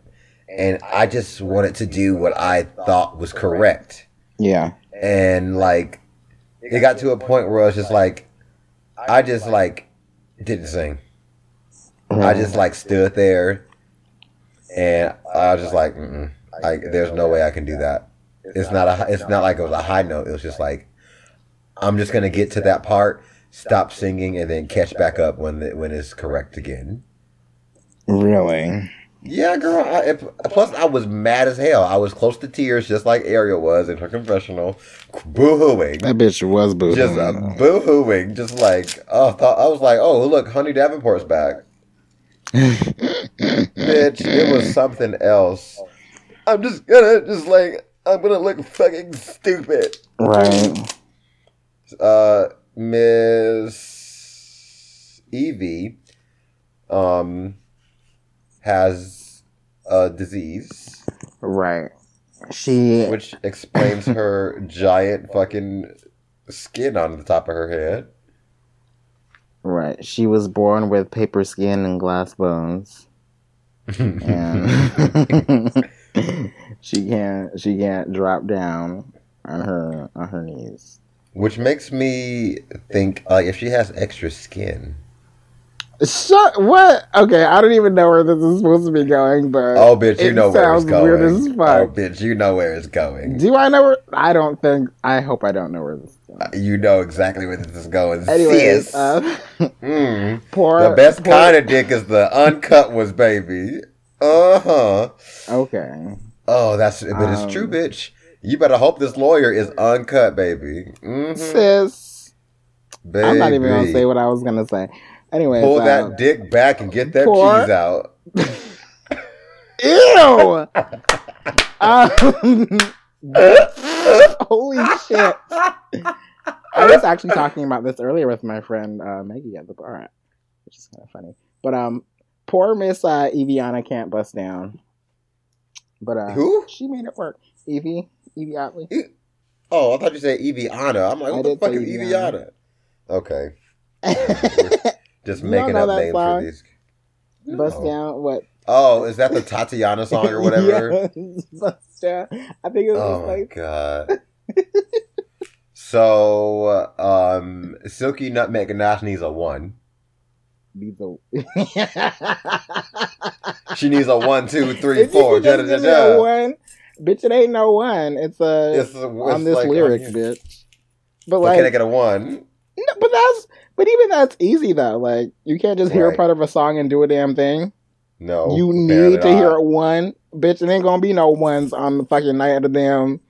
And I just wanted to do what I thought was correct. Yeah. And like it got to a point where I was just like I just like didn't sing. I just like stood there and I was just like Mm-mm. I, there's no way I can do that. It's not a it's not like it was a high note. It was just like I'm just going to get to that part, stop singing and then catch back up when the, when it's correct again. Really. Yeah, girl. I, plus, I was mad as hell. I was close to tears, just like Ariel was in her confessional, boo-hooing, That bitch was boo. just uh, boo-hooing, just like oh, thought, I was like, oh, look, Honey Davenport's back, bitch. It was something else. I'm just gonna just like I'm gonna look fucking stupid. right. Uh, Miss Yvie, um, has a disease. Right. She. which explains her giant fucking skin on the top of her head. Right. She was born with paper skin and glass bones. and she can't she can't drop down on her on her knees. which makes me think like if she has extra skin, Shut what? Okay, I don't even know where this is supposed to be going, but Oh, bitch, you know where it's going. weird as Oh, bitch, you know where it's going. Do I know where? I don't think. I hope I don't know where this is going. You know exactly where this is going. Anyways, sis. uh, Mm. poor the best poor- kind of dick is the uncut ones, baby. Uh huh. Okay, Oh, that's but it's Um, true, bitch. You better hope this lawyer is uncut, baby. Mm-hmm. sis. baby. I'm not even gonna say what I was gonna say. Anyways, Pull that dick back and get that poor- cheese out. Ew. um, holy shit. I was actually talking about this earlier with my friend uh, Maggie at the bar, which is kind of funny. But um, poor Miss uh, Eviana can't bust down. But uh, Who? She made it work. Yvie, Yvie Oddly. Oh, I thought you said Eviana. I'm like, I what the fuck is Eviana. Eviana? Okay, just You making up names song? for these. bust No. down. What? Oh, is that the Tatiana song or whatever? Bust down. I think it was Oh my like god. so, um, Silky Nutmeg Ganache needs a one. be the. She needs a one, two, three, If four. Da, da, da, a da. one, bitch, it ain't no one. It's a It's, it's on this like, lyric, oh, bitch. But But like, can I get a one? no, but that's but even that's easy though. Like, you can't just hear a part of a song and do a damn thing. No. you need to not. hear it one, bitch. It ain't gonna be no ones on the fucking night of the damn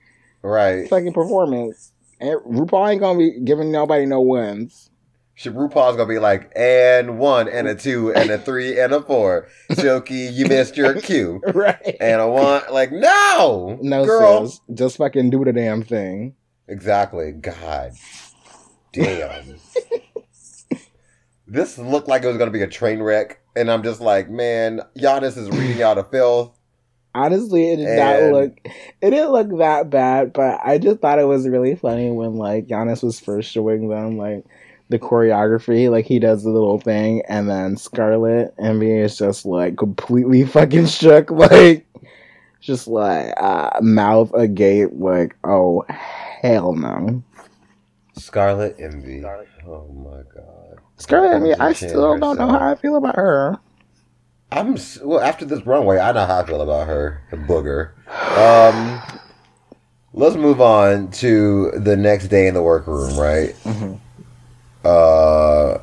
Right. fucking performance. And RuPaul ain't gonna be giving nobody no ones. She, RuPaul's gonna be like, and one, and a two, and a three, and a four. Silky, you missed your cue. right. And a one, like, no! no, girl. sis. Just fucking do the damn thing. Exactly. God damn. this looked like it was gonna be a train wreck, and I'm just like, man, Yanis is reading out a filth. Honestly, it did And- not look. It didn't look that bad, but I just thought it was really funny when like Yanis was first showing them like the choreography, like he does the little thing, and then Scarlet Envy is just like completely fucking shook, like just like uh, mouth agape, like oh hell no. Scarlet Envy. Oh my god. Scarlet I mean, I still don't know how I feel about her. I'm well after this runway. I know how I feel about her, the booger. Um, let's move on to the next day in the workroom. Right. Mhm. Uh,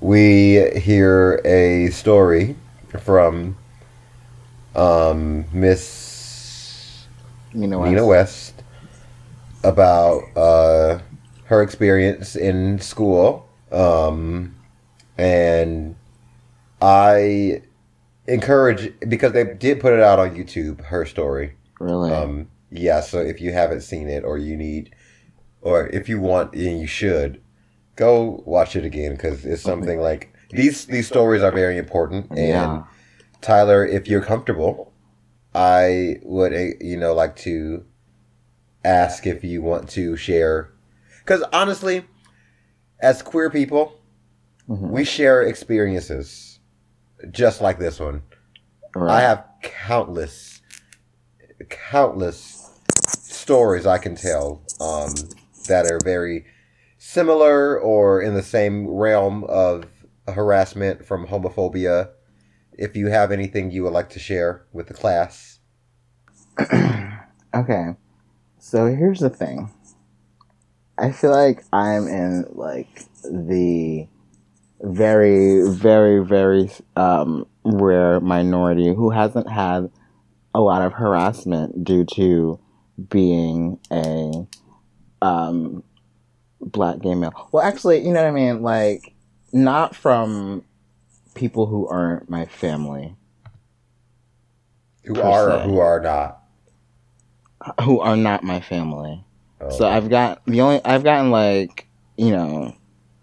we hear a story from um Miss You know, Nina West about uh, her experience in school. Um, and I encourage, because they did put it out on YouTube, her story. really. Um, yeah, so if you haven't seen it or you need, or if you want and you should, go watch it again because it's something like these these stories are very important and yeah. Tyler, if you're comfortable, I would, eh, you know, like to ask if you want to share. Because honestly, as queer people, Mhm. we share experiences just like this one. I have countless, countless stories I can tell um, that are very similar or in the same realm of harassment from homophobia. If you have anything you would like to share with the class, Okay. So here's the thing. I feel like I'm in like the very, very, very um, rare minority who hasn't had a lot of harassment due to being a um, black gay male. Well, actually, you know what I mean? Like, not from people who aren't my family, who are or who are not. who are not my family. Oh, So I've got the only I've gotten like you know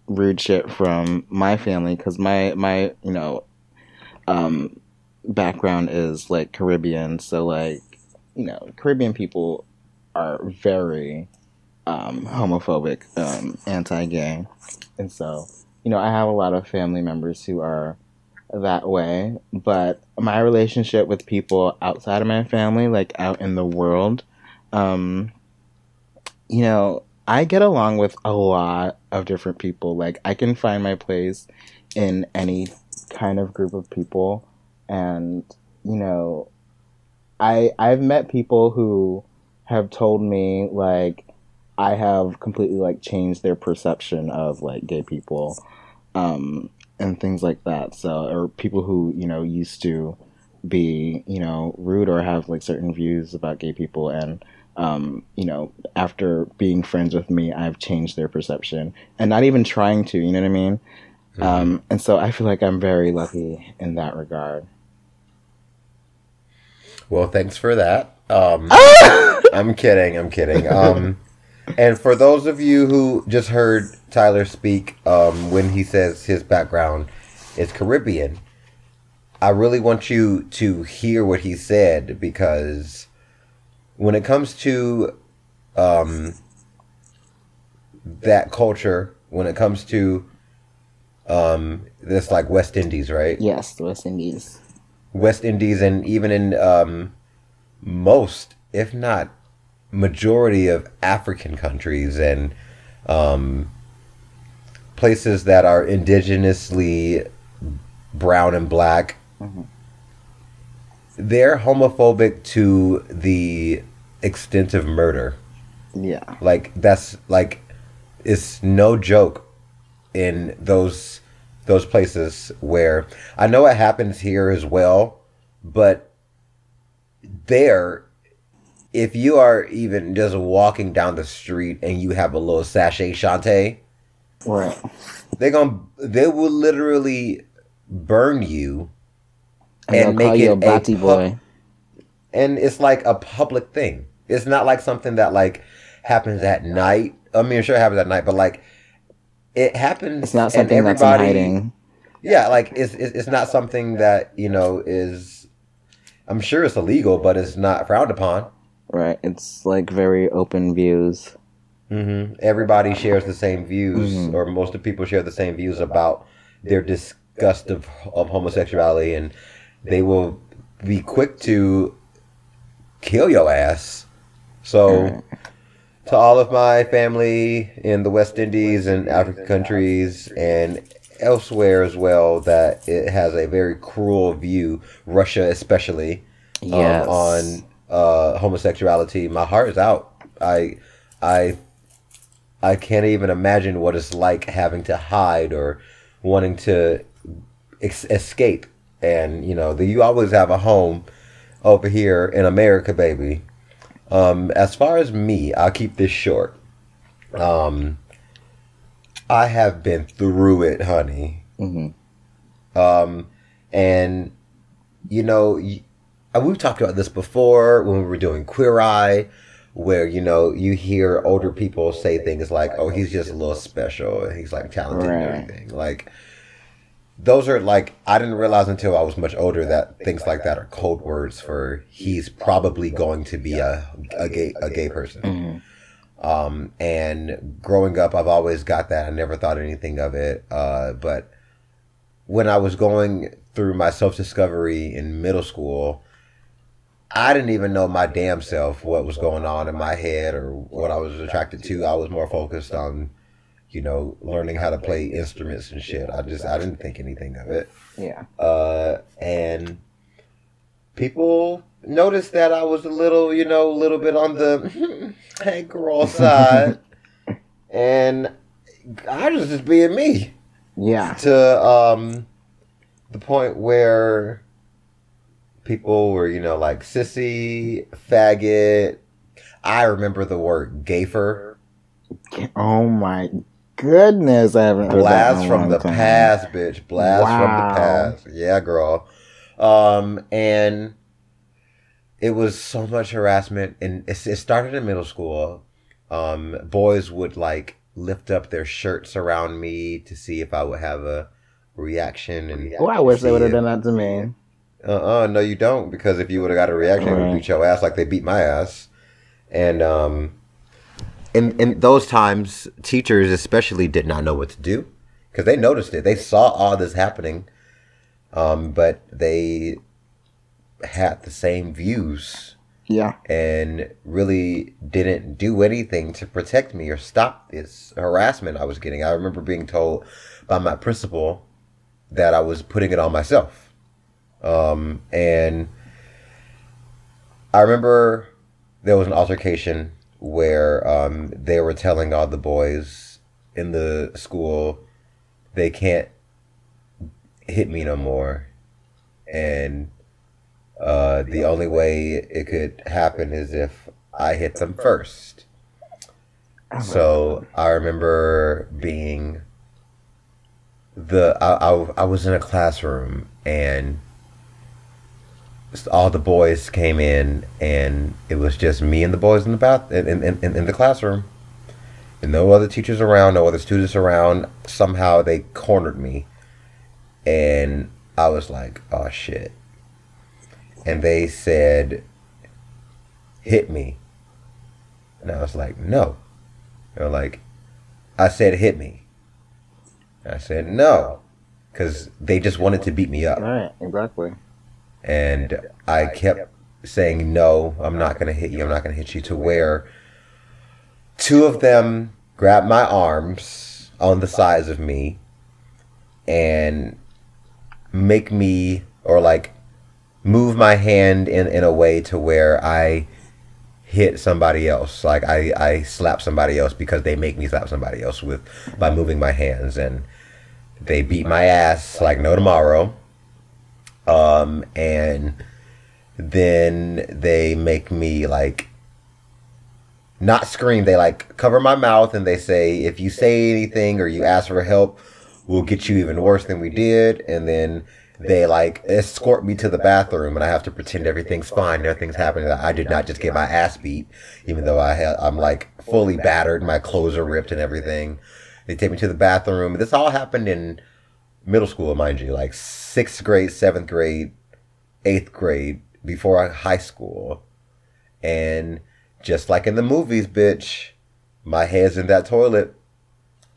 rude shit from my family because my my you know um background is like Caribbean. So like you know Caribbean people are very um homophobic, um anti-gay, and so you know I have a lot of family members who are that way. But my relationship with people outside of my family, like out in the world, um you know, I get along with a lot of different people. Like I can find my place in any kind of group of people and you know I I've met people who have told me like I have completely like changed their perception of like gay people um and things like that. So or people who, you know, used to be, you know, rude or have like certain views about gay people and um, you know, after being friends with me, I've changed their perception and not even trying to, you know what I mean? Mm-hmm. Um, and so I feel like I'm very lucky in that regard. Well, thanks for that. Um, I'm kidding. I'm kidding. Um, and for those of you who just heard Tyler speak um, when he says his background is Caribbean, I really want you to hear what he said because when it comes to um, that culture, when it comes to um, this like West Indies, right? Yes, the West Indies. West Indies, and even in um, most, if not majority, of African countries and um, places that are indigenously brown and black, mm-hmm. they're homophobic to the extent of murder. Yeah. Like, that's like, it's no joke in those those places where I know it happens here as well, but there if you are even just walking down the street and you have a little sachet shante, right? They're gonna they will literally burn you and, and make it a boy. And it's like a public thing. It's not like something that like happens at night. I mean, sure it happens at night, but like it happens. It's not something that's hiding. Yeah, like it's, it's it's not something that you know is. I'm sure it's illegal, but it's not frowned upon. Right. It's like very open views. Mm-hmm. Everybody shares the same views, mm-hmm. or most of people share the same views about their disgust of, of homosexuality, and they will be quick to kill your ass. So, to all of my family in the West Indies and African countries and elsewhere as well, that it has a very cruel view, Russia especially, um, yes. um, on uh, homosexuality. My heart is out. I, I, I can't even imagine what it's like having to hide or wanting to ex- escape. And you know, the, you always have a home over here in America, baby. Um, as far as me, I'll keep this short. Um, I have been through it, honey. Mm-hmm. Um, and you know, uh, we've talked about this before when we were doing Queer Eye, where you know you hear older people say things like, "Oh, he's just a little special. And he's like talented right. and everything." Like those are like I didn't realize until I was much older that things like that are code words for he's probably going to be a a gay a gay person. Mm-hmm. Um, and growing up, I've always got that. I never thought anything of it. Uh, but when I was going through my self discovery in middle school, I didn't even know my damn self what was going on in my head or what I was attracted to. I was more focused on you know, learning how to play instruments and shit. I just I didn't think anything of it. Yeah. Uh, and people noticed that I was a little, you know, a little bit on the hey girl side, and I was just being me. Yeah. To um, the point where people were, you know, like sissy, faggot. I remember the word gayfer. Oh my goodness, I haven't Blast from the time. past, bitch. Blast wow. from the past. Yeah, girl. Um, and it was so much harassment, and it, it started in middle school. Um, boys would like lift up their shirts around me to see if I would have a reaction. And oh, I wish they would have done that to me. Uh uh no, you don't, because if you would have got a reaction, right. they would beat your ass like they beat my ass. And um, in in those times, teachers especially did not know what to do because they noticed it. They saw all this happening, um, but they had the same views Yeah. and really didn't do anything to protect me or stop this harassment I was getting. I remember being told by my principal that I was putting it on myself. Um, and I remember there was an altercation where um, they were telling all the boys in the school they can't hit me no more. And uh, the only way it could happen is if I hit them first. So I remember being the I, I, I was in a classroom and all the boys came in and it was just me and the boys in the bath in, in, in, in the classroom. And no other teachers around no other students around. Somehow they cornered me. And i was like oh shit. And they said hit me. And i was like no. They're like i said hit me. I said no. Because they just wanted to beat me up. Right. Exactly. And I kept saying no, I'm not gonna hit you, I'm not gonna hit you. To where two of them grabbed my arms on the sides of me and make me or like move my hand in in a way to where I hit somebody else. Like I I slap somebody else because they make me slap somebody else with by moving my hands. And they beat my ass like no tomorrow um, and then they make me like not scream. They like cover my mouth and they say, if you say anything or you ask for help, we'll get you even worse than we did. And then they like escort me to the bathroom and I have to pretend everything's fine. Nothing's happening. I did not just get my ass beat, even though I had, I'm like fully battered. My clothes are ripped and everything. They take me to the bathroom. This all happened in middle school, mind you, like sixth grade, seventh grade, eighth grade, before high school. And just like in the movies, bitch, my head's in that toilet.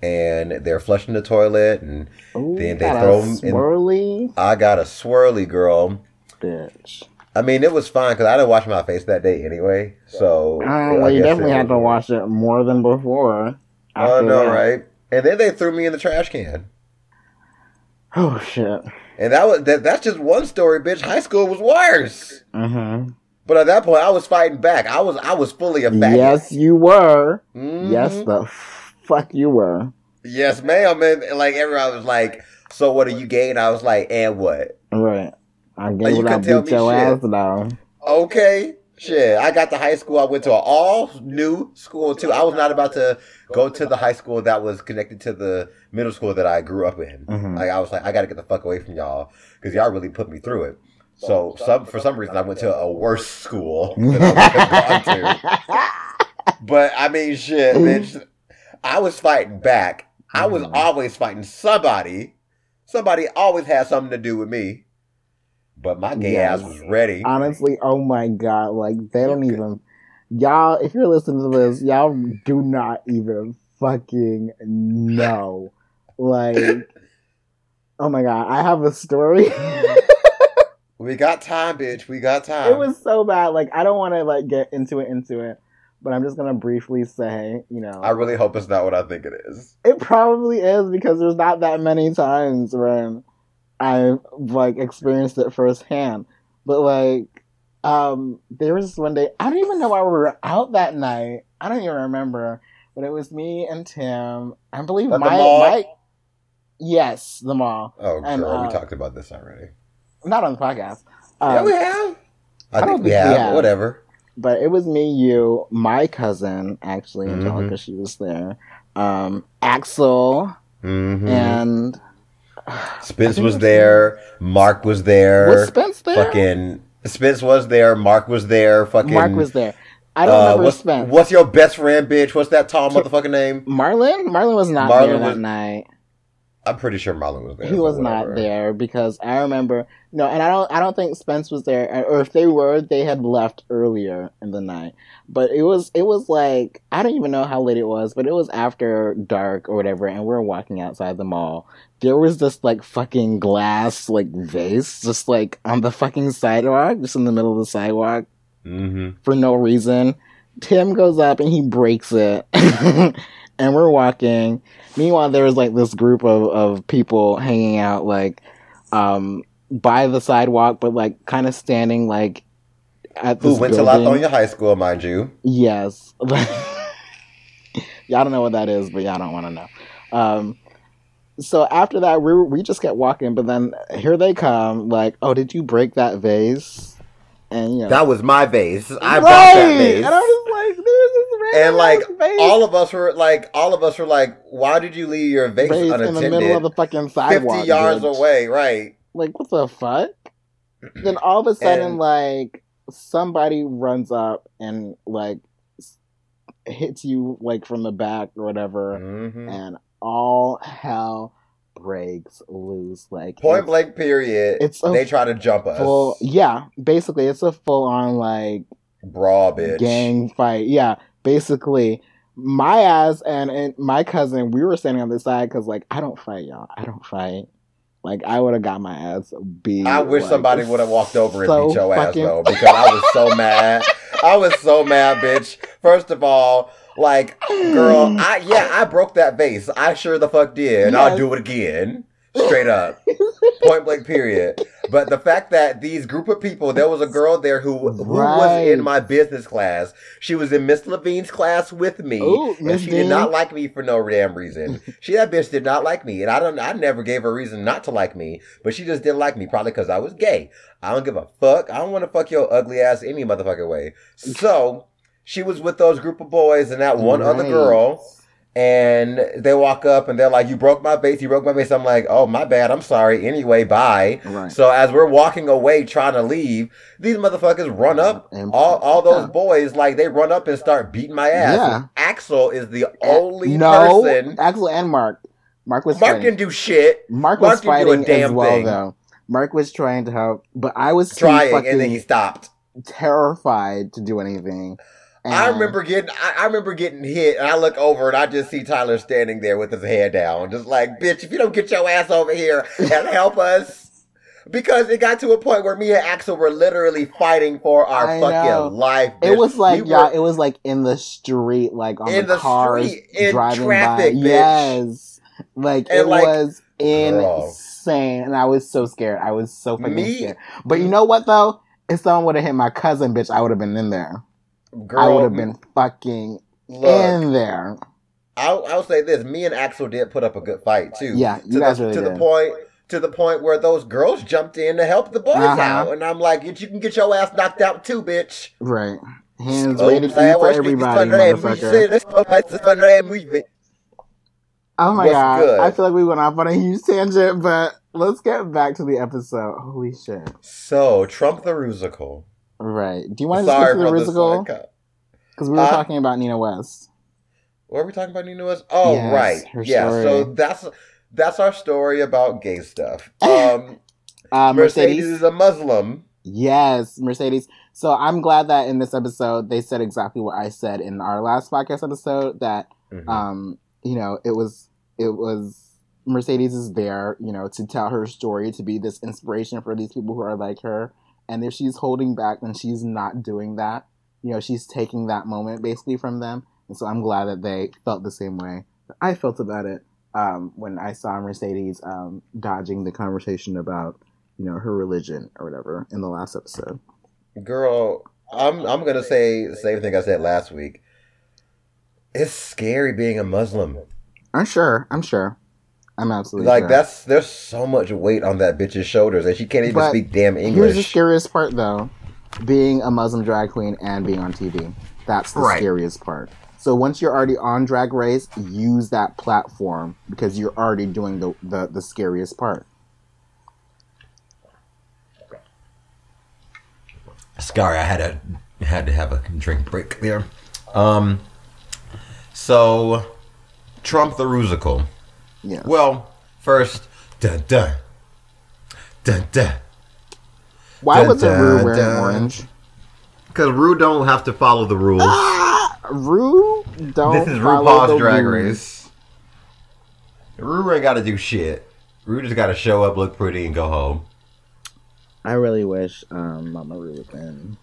And they're flushing the toilet, and Ooh, Then they throw a 'em in- swirly I got a swirly girl. bitch. I mean, it was fine because I didn't wash my face that day anyway. So uh, I well, you definitely had to wash it more than before. Oh no, that. right? And then they threw me in the trash can. Oh shit. And that was that. That's just one story, bitch. High school was worse. Mm-hmm. But at that point, I was fighting back. I was I was fully a faggot. Yes, you were. Mhm. Yes, the fuck you were. yes, ma'am. And like everyone was like, "So what are you gay?" And I was like, "And what?" Right. I Oh, gave you it couldn't I beat your shit. ass down. Okay, shit. I got to high school. I went to an all new school too. I was not about to go to the high school that was connected to the middle school that I grew up in. Mhm. Like I was like, I got to get the fuck away from y'all because y'all really put me through it. So some for some reason I went to a worse school than I would have gone to. But I mean, shit, bitch. I was fighting back. I was Mhm. always fighting somebody. Somebody always had something to do with me. But my gay Yes. ass was ready. Honestly, oh my god, like they don't even y'all if you're listening to this, y'all do not even fucking know. Like oh my god, I have a story. We got time, bitch. We got time. it was so bad. Like I don't want to like get into it into it, but I'm just gonna briefly say, you know, I really hope it's not what I think it is. it probably is because there's not that many times when I've like experienced it firsthand. But like, um, there was this one day. I don't even know why we were out that night. I don't even remember. But it was me and Tim. I believe At my my. Yes, the mall. Oh, And, girl, we uh, talked about this already. Not on the podcast. yeah, Um, we have. I, I think don't we have. we have. Whatever. but it was me, you, my cousin, actually. Angelica, she was there. Um, Axel, hmm and Spence was there. Mark was there. was Spence there? Fucking Spence was there. Mark was there. Fucking Mark was there. I don't uh, remember what's, Spence. What's your best friend, bitch? What's that tall motherfucking name? Marlon? Marlon was not Marlon there that was- night. I'm pretty sure Marlon was there. He was not there because I remember no, and I don't. I don't think Spence was there, or if they were, they had left earlier in the night. But it was. It was like I don't even know how late it was, but it was after dark or whatever, and we are walking outside the mall. There was this like fucking glass like vase just like on the fucking sidewalk, just in the middle of the sidewalk. Mm-hmm. for no reason. Tim goes up and he breaks it. and we're walking. Meanwhile, there was like this group of, of people hanging out like um by the sidewalk, but like kind of standing like at the Who went to building. Latonia High School, mind you? Yes. y'all don't know what that is, but y'all don't want to know. Um, so after that, we we just kept walking, but then here they come. Like, oh, did you break that vase? And you know, That was my vase. I right. bought that vase. And I was like, there's this random and like vase all of us were like all of us were like why did you leave your vase, vase in the unattended middle of the fucking sidewalk, 50 yards bitch. away right Like, what the fuck? then all of a sudden, And- like somebody runs up and like hits you like from the back or whatever. Mhm. and all hell breaks loose. Like point blank period it's they try to jump us full, yeah. Basically, it's a full on like brawl bitch gang fight. Yeah, basically, my ass and, and my cousin, we were standing on the side because like I don't fight, y'all. I don't fight. Like I would have got my ass beat. I wish like, somebody would have walked over and so beat your ass though, because I was so mad. I was so mad, bitch. First of all, like, girl, mm. I yeah, I broke that vase. I sure the fuck did, and I'll do it again. Straight up, point blank, period. But the fact that these group of people, there was a girl there who who was in my business class. She was in Miss Levine's class with me, Ooh, and she Dean. did not like me for no damn reason. she that bitch did not like me, and I don't. I never gave her a reason not to like me, but she just didn't like me, probably because I was gay. I don't give a fuck. I don't want to fuck your ugly ass any motherfucking way. So she was with those group of boys and that one other girl. And they walk up and they're like, "You broke my vase. You broke my vase." I'm like, "Oh my bad. I'm sorry. Anyway, bye." Right. So as we're walking away, trying to leave, these motherfuckers run up. And- All all those Yeah. boys like they run up and start beating my ass. Yeah. Axel is the eh, only no, person. Axel and Mark. Mark was Mark fighting. didn't do shit. Mark Mark was didn't do a fighting damn as well, thing. though. Mark was trying to help, but I was Trying, and then he stopped. terrified to do anything. I um, remember getting I, I remember getting hit and I look over and I just see Tyler standing there with his head down, just like, bitch, if you don't get your ass over here and help us. Because it got to a point where me and Axel were literally fighting for our I fucking know. life. It was like We yeah, were- it was like in the street, like on In the, the cars street, in driving traffic, by. bitch. Yes, like And, it like, was insane, and I was so scared. I was so fucking Me- scared. But you mm. know what though? If someone would have hit my cousin, bitch, I would have been in there. Girl, I would have been fucking look, in there. I'll, I'll say this: me and Axel did put up a good fight too. Yeah, to you guys the, really to the point to the point where those girls jumped in to help the boys Uh-huh. out, and I'm like, you can get your ass knocked out too, bitch. Right. Hands E for everybody, motherfucker. Oh my What's god. good? I feel like we went off on a huge tangent, but let's get back to the episode. Holy shit. So Trump the Rusical. Right. Do you want to Sorry to the for the musical? psycho- Because we were Uh, talking about Nina West. What are we talking about? Nina West? Oh, Yes, right. Yeah. story. So that's that's our story about gay stuff. Um, Uh, Mercedes Mercedes. is a Muslim. Yes, Mercedes. So I'm glad that in this episode they said exactly what I said in our last podcast episode that Mhm. um you know it was it was Mercedes is there you know to tell her story to be this inspiration for these people who are like her and if she's holding back then she's not doing that. You know she's taking that moment basically from them. And so I'm glad that they felt the same way that I felt about it um when I saw Mercedes um dodging the conversation about you know her religion or whatever in the last episode. Girl, I'm I'm gonna say the same thing I said last week. It's scary being a Muslim. I'm sure. I'm sure I'm absolutely Like sure. that's there's so much weight on that bitch's shoulders, and she can't even But speak damn English. Here's the scariest part, though: being a Muslim drag queen and being on TV. That's the Right. scariest part. So once you're already on Drag Race, use that platform because you're already doing the the, the scariest part. Sorry, I had to had to have a drink break there. Um, so Trump the Rusical. Yeah. Well, first, dun dun dun dun, Why dun, wasn't Rue wearing dun. orange? because Rue don't have to follow the rules. Ah, Rue, don't. this is RuPaul's Drag. Race. Rue ain't got to do shit. Rue just got to show up, look pretty, and go home. I really wish um, Mama Rue was in.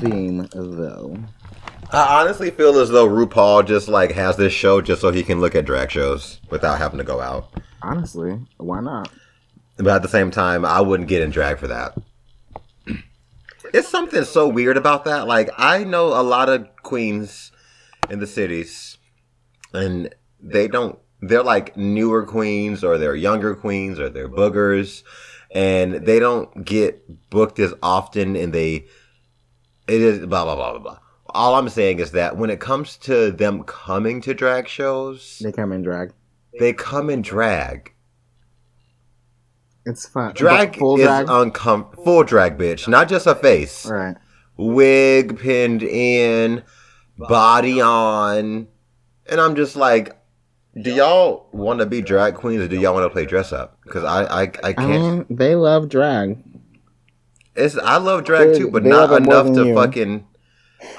Theme though. I honestly feel as though RuPaul just like has this show just so he can look at drag shows without having to go out. Honestly, why not? But at the same time, I wouldn't get in drag for that. It's something so weird about that. Like I know a lot of queens in the cities, and they don't. They're like newer queens, or they're younger queens, or they're boogers, and they don't get booked as often. And they, it is blah blah blah blah blah. All I'm saying is that when it comes to them coming to drag shows, They come in drag. they come in drag. It's fun. Drag But full is drag. uncom full drag, bitch. Not just a face. right. Wig pinned in, body on, and I'm just like, do y'all want to be drag queens or do y'all want to play dress up? Because I, I, I I can't. mean, they love drag. It's I love drag They- too, but not love it more enough to you. fucking.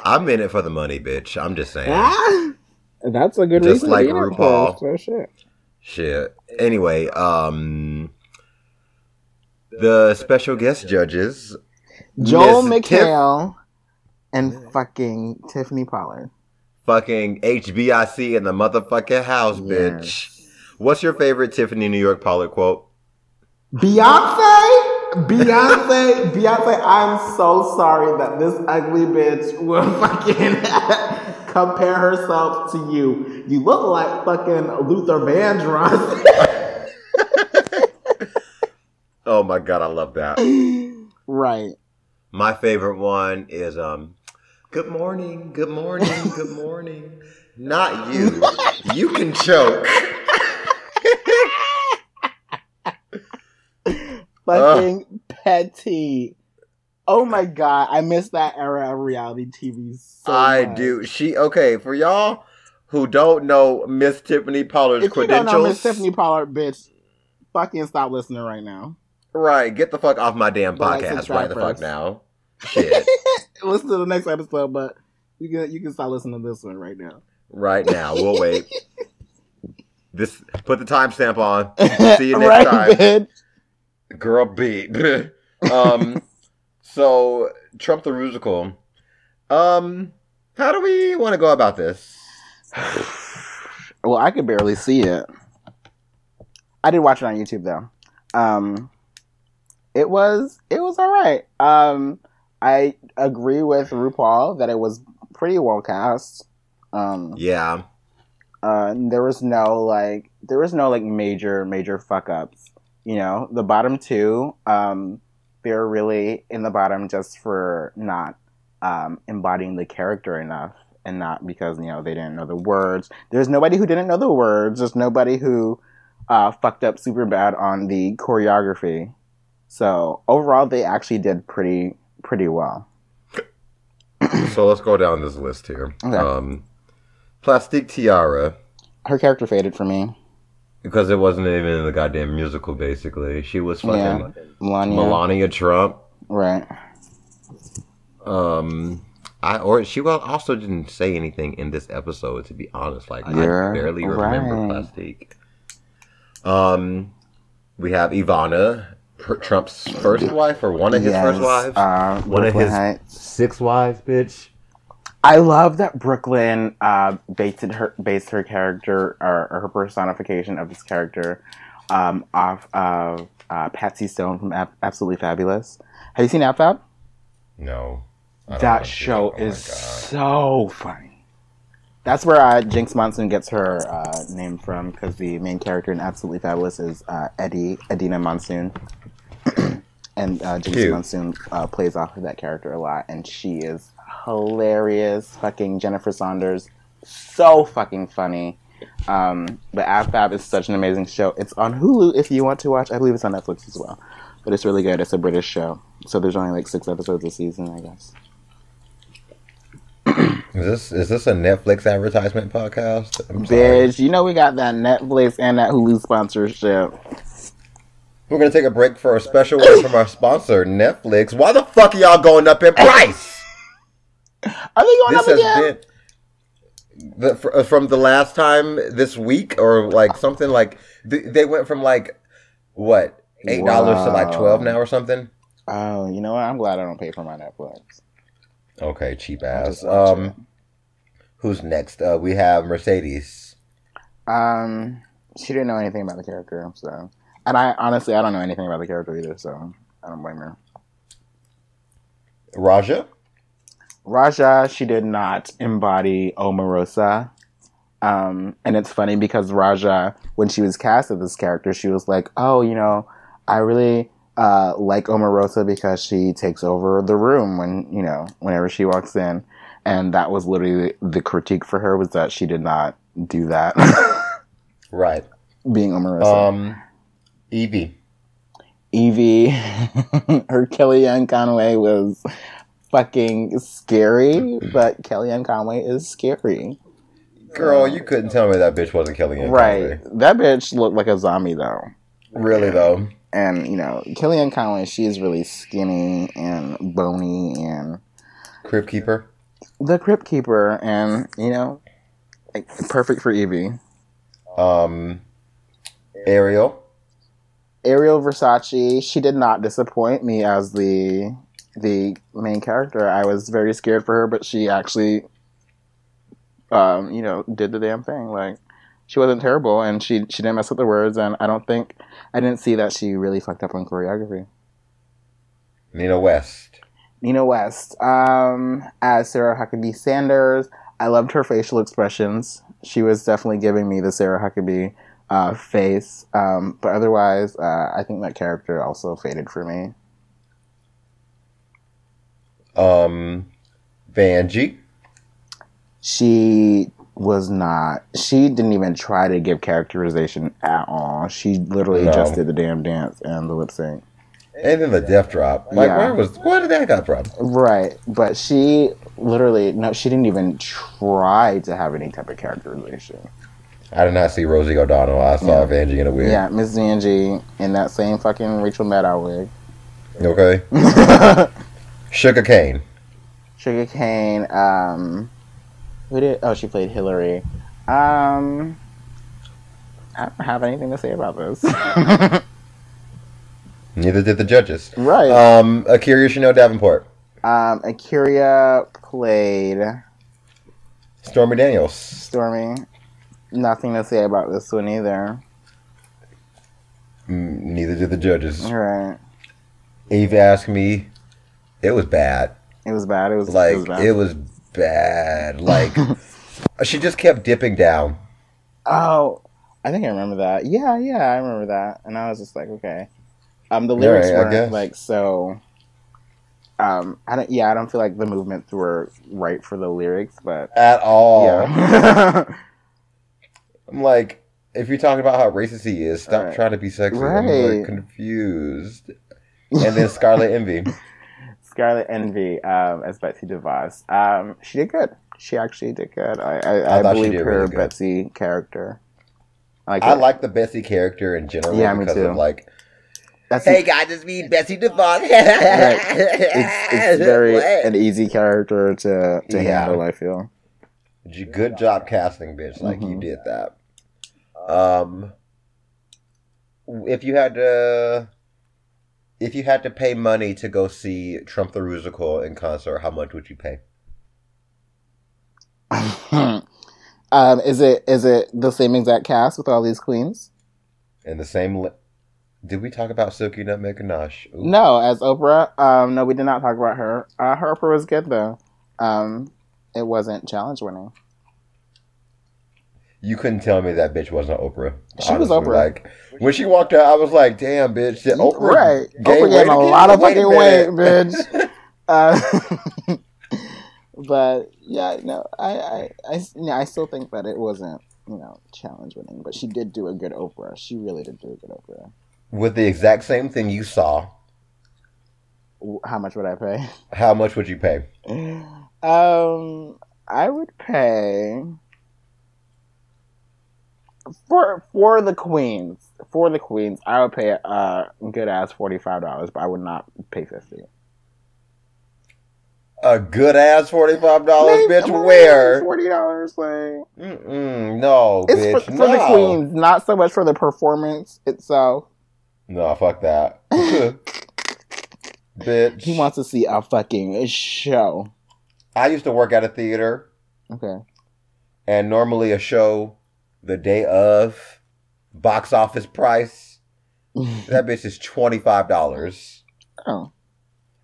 I'm in it for the money, bitch. I'm just saying. Ah, that's a good Just reason. like to be in it RuPaul. for, So shit. Shit. Anyway, um, the special guest judges, Joel Tiff- McHale and fucking Tiffany Pollard. fucking HBIC in the motherfucking house, bitch. Yes. What's your favorite Tiffany New York Pollard quote? Beyonce, Beyonce, Beyonce. I'm so sorry that this ugly bitch will fucking compare herself to you. You look like fucking Luther Vandross. Oh my god, I love that. right. My favorite one is um Good morning, good morning, good morning. Not you. You can choke. Fucking petty. Oh my god, I miss that era of reality TV so I much. do. She okay, for y'all who don't know Miss Tiffany Pollard's If you don't credentials. know Miss Tiffany Pollard, bitch, fucking stop listening right now. Right, get the fuck off my damn But, podcast right the fuck now. Shit. Listen to the next episode, but you can you can stop listening to this one right now. right now. We'll wait. This put the timestamp on. See you next right, time. bitch. Girl beat. um so Trump the Rusical. Um how do we want to go about this? Well, I could barely see it. I did watch it on YouTube though. Um, it was it was all right. Um, I agree with RuPaul that it was pretty well cast. Um, Yeah. uh, there was no like there was no like major major fuck ups. You know, the bottom two, um, they're really in the bottom just for not um, embodying the character enough, and not because you know they didn't know the words. There's nobody who didn't know the words. There's nobody who uh, fucked up super bad on the choreography. So overall, they actually did pretty pretty well. So let's go down this list here. Okay. Um Plastique Tiara. Her character faded for me. Because it wasn't even in the goddamn musical, basically. She was fucking Yeah. Melania, Melania Trump. right? Um, I or she well also didn't say anything in this episode. To be honest, like You're I barely remember right. Plastique. Um, we have Ivana, Trump's first wife or one of his first wives. Uh, one of his Hytes. six wives, bitch. I love that Brooke Lynn uh, based her based her character or, or her personification of this character um, off of uh, Patsy Stone from Ab- Absolutely Fabulous. Have you seen Ab Fab? No, That show. Oh is so funny. That's where uh, Jinkx Monsoon gets her uh, name from because the main character in Absolutely Fabulous is uh, Eddie Edina Monsoon, and uh, Jinkx Cute. Monsoon uh, plays off of that character a lot, and she is hilarious. Fucking Jennifer Saunders, so fucking funny. Um, but Ab Fab is such an amazing show. It's on Hulu if you want to watch. I believe it's on Netflix as well, but it's really good. It's a British show, so there's only like six episodes a season, I guess. Is this is this a Netflix advertisement podcast? I'm sorry. Bitch, you know we got that Netflix and that Hulu sponsorship. We're gonna take a break for a special word from our sponsor, Netflix. Why the fuck are y'all going up in price? Are they going this up again? been the, uh, from the last time this week or like something like they went from like what eight dollars to like Wow. twelve now or something. Oh, you know what? I'm glad I don't pay for my Netflix. Okay, cheap ass. Um, who's next? Uh, we have Mercedes. Um, she didn't know anything about the character, so. And I honestly, I don't know anything about the character either, so I don't blame her. Ra'Jah. Ra'Jah, she did not embody Omarosa. Um, and it's funny because Ra'Jah, when she was cast as this character, she was like, "Oh, you know, I really uh, like Omarosa because she takes over the room when you know whenever she walks in." And that was literally the critique for her was that she did not do that, Right. being Omarosa. Um, Yvie. Yvie, her Kellyanne Conway was fucking scary, but Kellyanne Conway is scary. Girl, you couldn't tell me that bitch wasn't Kellyanne. right. Conway. That bitch looked like a zombie though. Really though. And, you know, Kellyanne Conway, she is really skinny and bony and Crypt Keeper. the Crypt Keeper and, you know, like, perfect for Yvie. Um, Ariel. Ariel Versace, she did not disappoint me as the the main character. I was very scared for her, but she actually um, you know, did the damn thing. Like she wasn't terrible and she she didn't mess up the words and I don't think I didn't see that she really fucked up on choreography. Nina West. Nina West, um, as Sarah Huckabee Sanders, I loved her facial expressions. She was definitely giving me the Sarah Huckabee uh, face, um, but otherwise, uh, I think that character also faded for me. Um, Vanjie. She was not. She didn't even try to give characterization at all. She literally No. just did the damn dance and the lip sync. And then the death drop. Like, Yeah. where was where did that come from? Right, but she literally no. She didn't even try to have any type of characterization. I did not see Rosie O'Donnell. I saw Yeah. Vanjie in a wig. Yeah, Miss Vanjie in that same fucking Rachel Maddow wig. Okay. Shuga Cain. Shuga Cain. Um, who did? Oh, she played Hillary. Um, I don't have anything to say about this. Neither did the judges. right. Um, A'keria Chanel Davenport. Um, A'keria played Stormy Daniels. Stormy. Nothing to say about this one either. Mm, Neither did the judges. Right. Eve asked me, it was bad. It was bad. It was Like It was bad. it was bad. Like she just kept dipping down. oh, I think I remember that. Yeah, yeah, I remember that. And I was just like, okay. Um, the lyrics right, weren't like so. Um, I don't. Yeah, I don't feel like the movements were right for the lyrics, but At all. yeah. I'm like, if you're talking about how racist he is, stop Right. trying to be sexy. I'm Right. like confused. And then Scarlet Envy. Scarlet Envy um, as Betsy DeVos. Um, she did good. She actually did good. I I, I I, believe her really. Betsy character. I like I like the Bessie character in general Yeah, me too. of like, That's hey guys, it's me, Bessie DeVos. it's it's very What? an easy character to to Yeah. handle. I feel. Good job casting, bitch. Like you Mhm. did that. Um, if you had to, if you had to pay money to go see Trump the Rusical in concert, how much would you pay? um, is it is it the same exact cast with all these queens? And the same, li- did we talk about Silky Nutmeg Ganache? Ooh. No, as Oprah. Um, no, we did not talk about her. Uh, her Oprah was good though. Um, it wasn't challenge winning. You couldn't tell me that bitch wasn't Oprah. She was. Oprah. Like when she walked out, I was like, "Damn, bitch!" That Oprah, right. gained Oprah gained a lot of fucking weight, bitch. Uh, but yeah, no, I, I, I, yeah, I still think that it wasn't, you know, challenge winning. But she did do a good Oprah. She really did do a good Oprah. With the exact same thing you saw, How much would I pay? how much would you pay? Um, I would pay for for the queens. For the queens, I would pay uh good ass forty five dollars, but I would not pay fifty. A good ass forty five dollars, bitch. Where? forty dollars? Like Mm-mm, no, it's bitch. for, for the queens, not so much for the performance itself. No, fuck that. bitch. He wants to see a fucking show. I used to work at a theater, Okay. and normally a show the day of box office price that bitch is twenty five dollars. oh,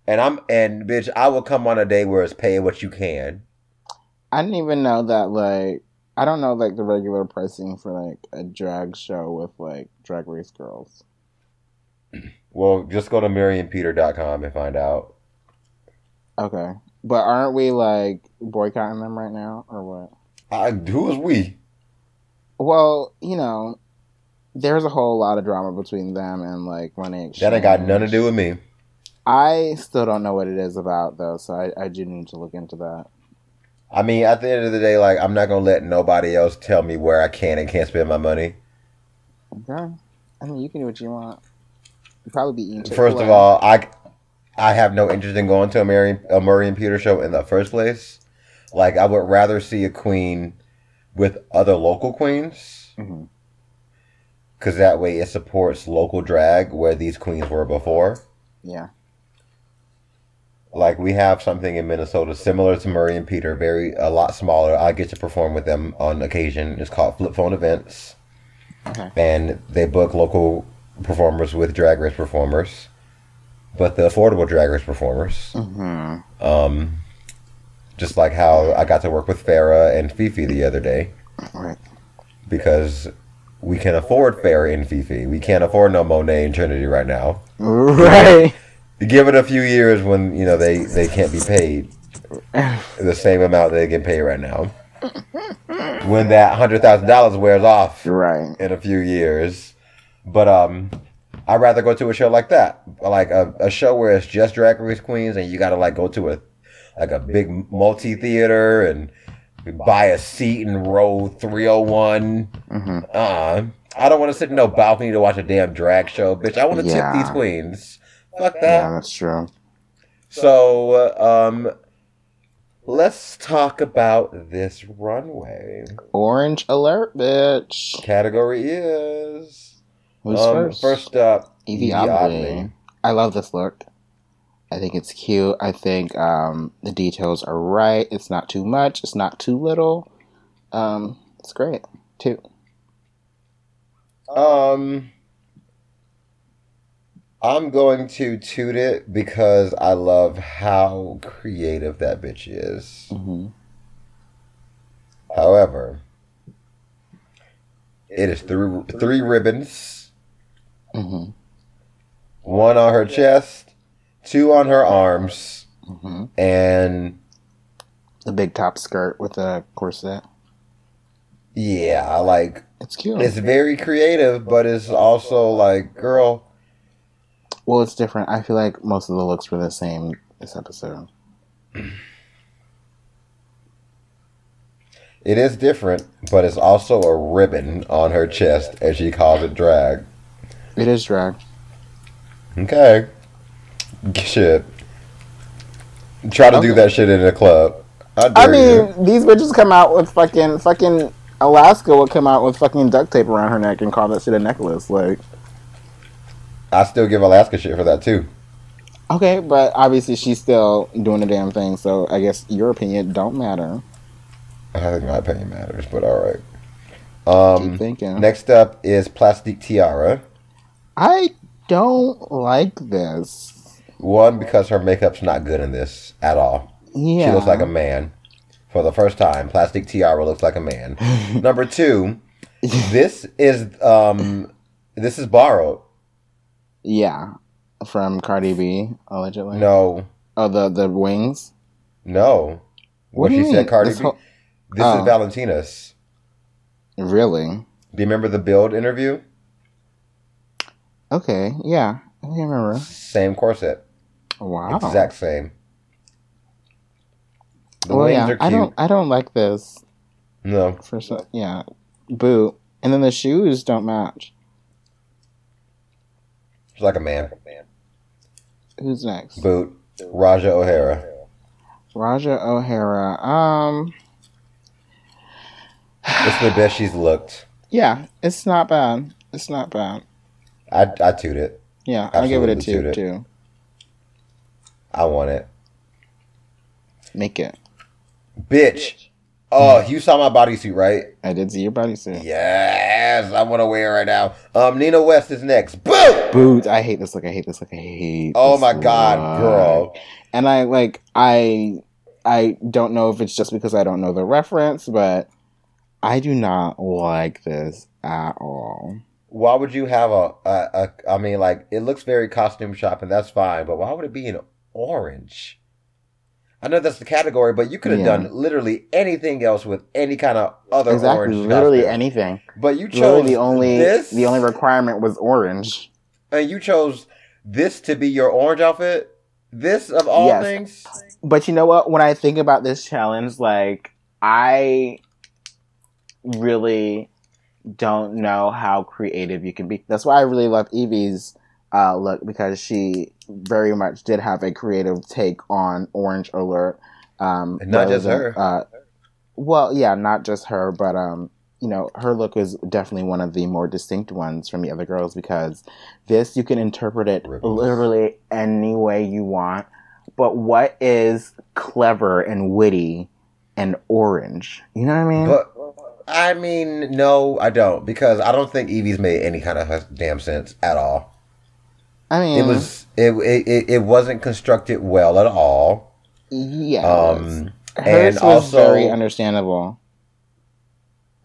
And I'm and bitch, I will come on a day where it's pay what you can. I didn't even know that. Like, I don't know like the regular pricing for like a drag show with like drag race girls. Well, just go to MurrayandPeter.com and find out. Okay, but aren't we like boycotting them right now or what? I, who is we? Well, you know, there's a whole lot of drama between them and like Monét X Change. That ain't got nothing to do with me. I still don't know what it is about though, so I, I do need to look into that. I mean, at the end of the day, like I'm not gonna let nobody else tell me where I can and can't spend my money. Okay, I mean you can do what you want. You probably be eating. First of all, I I have no interest in going to a Murray, a Murray and Peter show in the first place. Like I would rather see a queen with other local queens Mhm. because that way it supports local drag where these queens were before. yeah, Like we have something in Minnesota similar to Murray and Peter, very a lot smaller. I get to perform with them on occasion. It's called Flip Phone Events, Okay. and they book local performers with drag race performers, but the affordable drag race performers. hmm Um, just like how I got to work with Farah and Fifi the other day right. because we can afford Farah and Fifi. We can't afford no Monet and Trinity right now. Right. Give it a few years when you know they they can't be paid the same amount they get paid right now. When that hundred thousand dollars wears off right. in a few years, but um, I'd rather go to a show like that, like a, a show where it's just drag race queens, and you got to like go to a like a big multi theater and buy a seat in row three hundred one. hmm Uh, I don't want to sit in no balcony to watch a damn drag show, bitch. I want to Yeah. tip these queens. Fuck that. Yeah, that's true. So, uh, um, let's talk about this runway. Orange alert, bitch. Category is Who's um, first? first up, Yvie Yvie Oddly. I love this look. I think it's cute. I think um, the details are right. It's not too much. It's not too little. Um, it's great too. Um, I'm going to toot it because I love how creative that bitch is. hmm However, it is three three ribbons, hmm one on her chest, two on her arms, hmm and The big top skirt with a corset. yeah, like It's cute. it's very creative, but it's also like, girl, well, it's different. I feel like most of the looks were the same this episode. it is different, but it's also a ribbon on her chest, as she calls it, drag. It is drag. Okay, shit. Try to do that shit in a club. I, I mean, you. these bitches come out with fucking fucking Alaska would come out with fucking duct tape around her neck and call that shit a necklace. Like, I still give Alaska shit for that too. okay, but obviously she's still doing the damn thing. So I guess your opinion don't matter. I think my opinion matters, but all right. Keep Um, thinking. next up is Plastique Tiara. I don't like this. One because her makeup's not good in this at all. Yeah, She looks like a man. For the first time, Plastique Tiara looks like a man. Number two, this is um, this is borrowed. yeah from Cardi B allegedly. No, Oh, the the wings. no. What, do you she said? Cardi This B. whole- this Oh. is Valentina's. Really? Do you remember the build interview? Okay. Yeah, I remember. Same corset, Wow. exact same. The well, yeah. I don't. I don't like this. No, For so, yeah, boot, and then the shoes don't match. it's like a man. Who's next? Boot, Ra'Jah O'Hara. Ra'Jah O'Hara. Um, It's the best she's looked. yeah, it's not bad. It's not bad. I I toot it. Yeah, I'll give it a Absolutely two suited. too. I want it. Make it. bitch. Oh, you saw my bodysuit, right? I did see your bodysuit. Yes, I want to wear it right now. Um, Nina West is next. Boom. Boots. I hate this look. I hate this look. I hate. Oh my god, look. girl. And I like I I don't know if it's just because I don't know the reference, but I do not like this at all. Why would you have a, a, a? I mean, like it looks very costume shopping. That's fine, but why would it be in orange? I know that's the category, but you could have Yeah. done literally anything else with any kind of other exactly, orange. literally costume. anything. But you chose Literally the only this. the only requirement was orange. and you chose this to be your orange outfit. This of all Yes. things. But you know what? When I think about this challenge, like I really don't know how creative you can be. That's why I really love Yvie's uh, look because she very much did have a creative take on Orange Alert. Um, And not just her. Uh, well, yeah, not just her, but um, you know, her look was definitely one of the more distinct ones from the other girls because this you can interpret it Ribbons. literally any way you want. But what is clever and witty and orange? You know what I mean? But I mean, no, I don't because I don't think Yvie's made any kind of damn sense at all. I mean, It was it, it it- it wasn't constructed well at all. yeah. Um, hers and was also very understandable.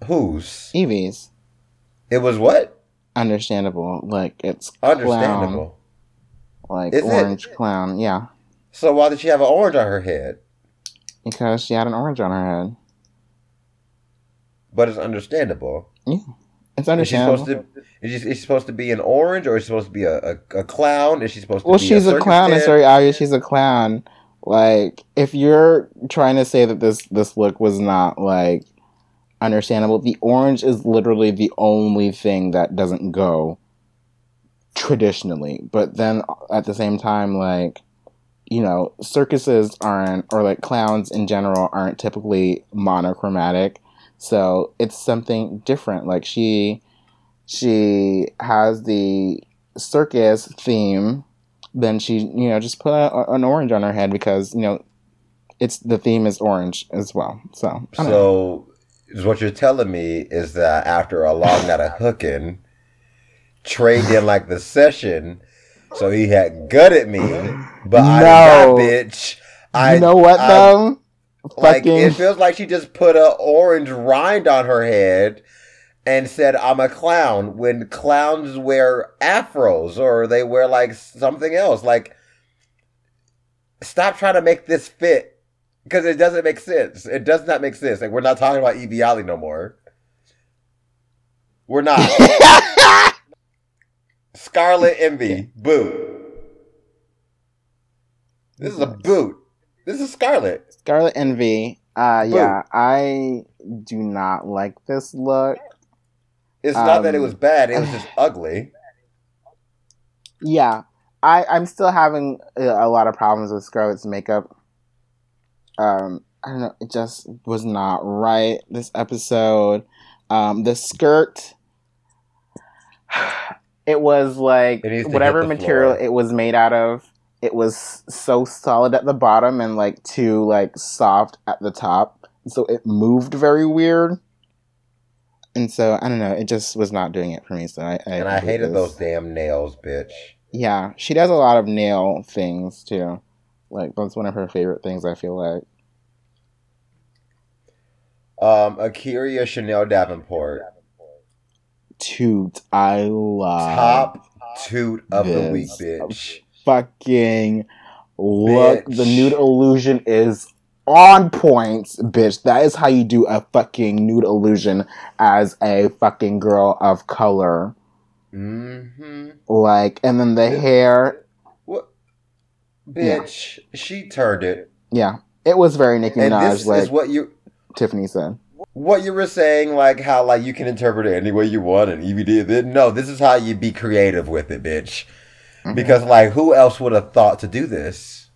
whose Yvie's it was what understandable. Like it's clown, understandable. like Is it? orange clown. Yeah, So why did she have an orange on her head? because she had an orange on her head. But it's understandable. It's Is she understandable. supposed to? Is she, is she supposed to be an orange, or is she supposed to be a, a, a clown? Is she supposed to? well, she's a, circus clown. It's tent? very obvious she's a clown. Like, if you're trying to say that this this look was not like understandable, the orange is literally the only thing that doesn't go traditionally. But then at the same time, like, you know, circuses aren't, or like clowns in general aren't typically monochromatic. So it's something different. Like she, she has the circus theme. Then she, you know, just put a, an orange on her head because you know, it's the theme is orange as well. So I know. So, is what you're telling me is that after a long night of hooking, Trey didn't like the session, so he had gutted me, but I No. did not, bitch. I you know what I- though? Like Fucking it feels like she just put a orange rind on her head and said, "I'm a clown." When clowns wear afros or they wear like something else, like stop trying to make this fit because it doesn't make sense. It does not make sense. Like we're not talking about Yvie Oddly no more. We're not. Scarlet Envy, boot. This is a boot. This is Scarlet. Scarlet Envy. Uh, yeah, I do not like this look. It's not that it Um, was bad; it was just ugly. Yeah, I I'm still having a, lot of problems with Scarlet's makeup. Um, I don't know, it just was not right this episode. Um, the skirt, it was like It needs to hit whatever material floor. it was made out of. It was so solid at the bottom and like too like soft at the top, so it moved very weird. And so I don't know, it just was not doing it for me. So I, I And I hated this. those damn nails, bitch. Yeah, she does a lot of nail things too. Like that's one of her favorite things. I feel like. Um, A'keria Chanel Davenport, Toot, I love top toot of the week, this. bitch. Fucking look. Bitch. The nude illusion is on point, bitch. That is how you do a fucking nude illusion as a fucking girl of color. Mm-hmm. Like, and then the hair. What, bitch? She turned it, Yeah, it was very Nicki and Minaj, this like is what you Tiffany said. what you were saying, like how like you can interpret it any way you want, and Yvie did it. No, this is how you be creative with it, bitch. Mhm. Because like, who else would have thought to do this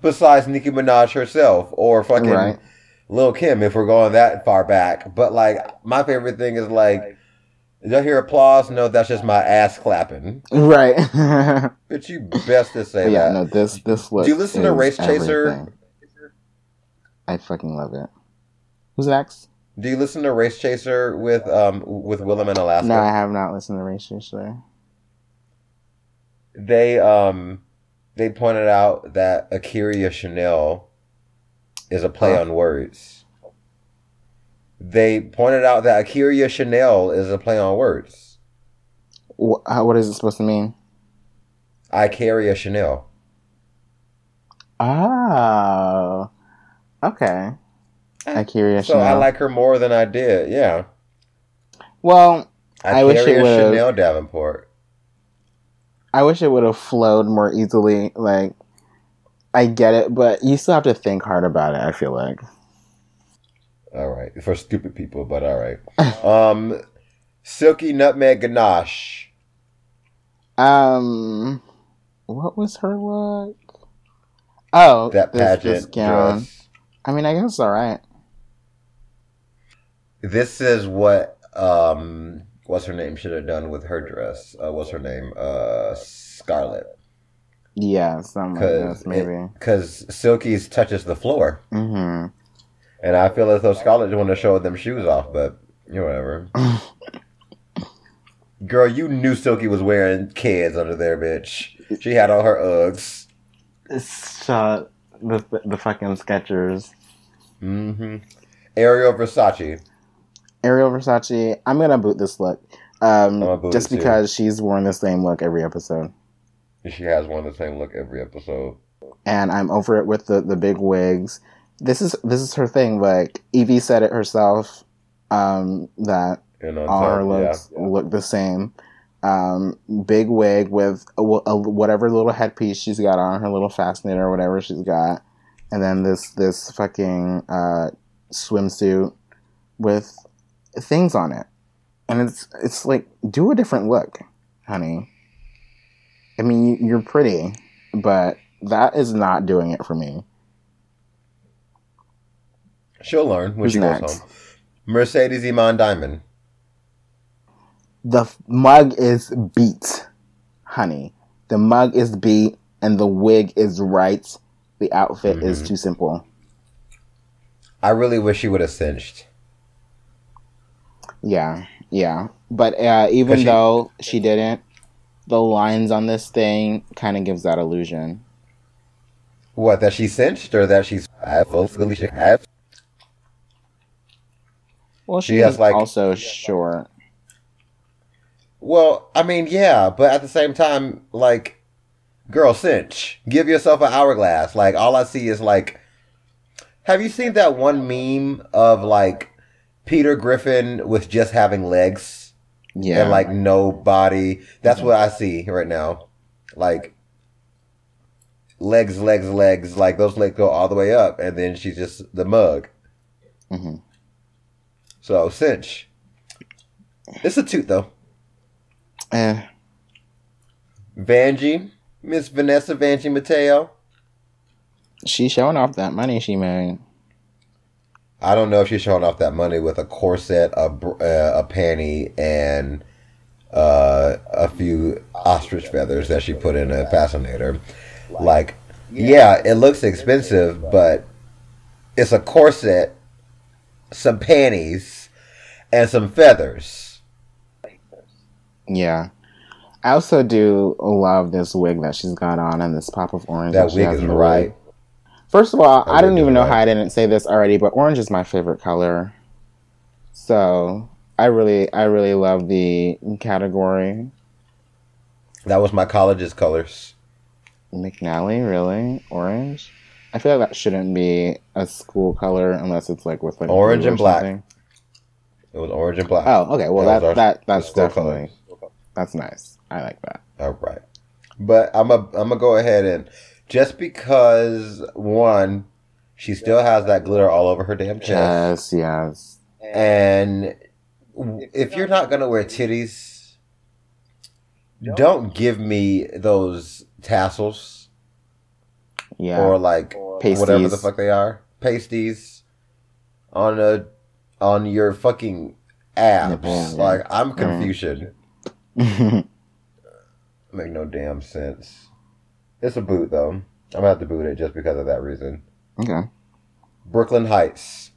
besides Nicki Minaj herself or fucking Right. Lil Kim? If we're going that far back, but like, my favorite thing is like, did y'all hear applause? No, that's just my ass clapping. Right. But you best to say yeah, that. no, this this look. Do you listen to Race Chaser? everything. I fucking love it. Who's next? Do you listen to Race Chaser with um with Willam in Alaska? No, I have not listened to Race Chaser. They um they pointed out that A'keria Chanel is a play Huh? on words. They pointed out that A'keria Chanel is a play on words. How- what is it supposed to mean? I carry a Chanel. Oh, okay. I curious. So I like her more than I did. Yeah. Well, I, I wish carry it a would've- Chanel Davenport. I wish it would have flowed more easily. Like, I get it, but you still have to think hard about it. I feel like. All right. For stupid people, but all right. um Silky Nutmeg Ganache. Um, what was her look? Oh, That pageant dress. I mean, I guess it's all right. This is what um what's her name should have done with her dress. Uh, what's her name? Uh Scarlet. Yeah, something like this, maybe. because Silky's touches the floor, hmm and I feel as though Scarlet want to show them shoes off, but you know, whatever. Girl, you knew Silky was wearing kids under there, bitch. She had all her Uggs. Shut the the fucking Skechers. Mm-hmm. Ariel Versace. Ariel Versace. I'm gonna boot this look. Um, boot just it too. because she's worn the same look every episode, She has worn the same look every episode. and I'm over it with the the big wigs. This is this is her thing. Like Yvie said it herself. Um, that all top, her looks look the same. Um, big wig with a, a, whatever little headpiece she's got on, her little fascinator or whatever she's got, and then this this fucking uh, swimsuit with things on it, and it's it's like do a different look, honey. I mean, you- you're pretty, but that is not doing it for me. She'll learn when Who's she next? goes home. Mercedes Iman Diamond. The mug is beat, honey. The mug is beat, and the wig is right. The outfit is Mhm. too simple. I really wish she would have cinched. Yeah, yeah. But uh, even 'Cause she- though she didn't, the lines on this thing kind of gives that illusion. What, that she cinched or that she's fully she has? Well, She she has, is like- also short. Well, I mean, yeah, but at the same time, like, girl, cinch. Give yourself an hourglass. Like, all I see is like, have you seen that one meme of like Peter Griffin with just having legs Yeah, and like no body? That's what I see right now. Like, legs, legs, legs. Like those legs go all the way up, and then she's just the mug. hmm So cinch. It's a toot though. eh, Vanjie, Miss Vanessa Vanjie Mateo. she's showing off that money she made. I don't know if she's showing off that money with a corset, a uh, a panty, and uh, a few ostrich feathers that she put in a fascinator. Like, yeah, it looks expensive, but it's a corset, some panties, and some feathers. Yeah. I also do love this wig that she's got on and this pop of orange. That she wig has is right. First of all, I don't even know how I didn't say this already, but orange is my favorite color. So I really, I really love the category. That was my college's colors. McNally, really orange. I feel like that shouldn't be a school color unless it's like with like Orange and black. something. It was orange and black. Oh, okay. Well, That that our- that that's school definitely colors. that's nice. I like that. All right. But I'm a I'm gonna go ahead and just because one, she still has that glitter all over her damn chest, Yes, yes. and if you're not gonna wear titties, don't give me those tassels Yeah. or like Pasties. whatever the fuck they are, pasties on a on your fucking abs. Nipples, yeah. Like I'm Confucian. Make no damn sense. It's a boot though. I'm gonna have to boot it just because of that reason. okay. Brooke Lynn Hytes.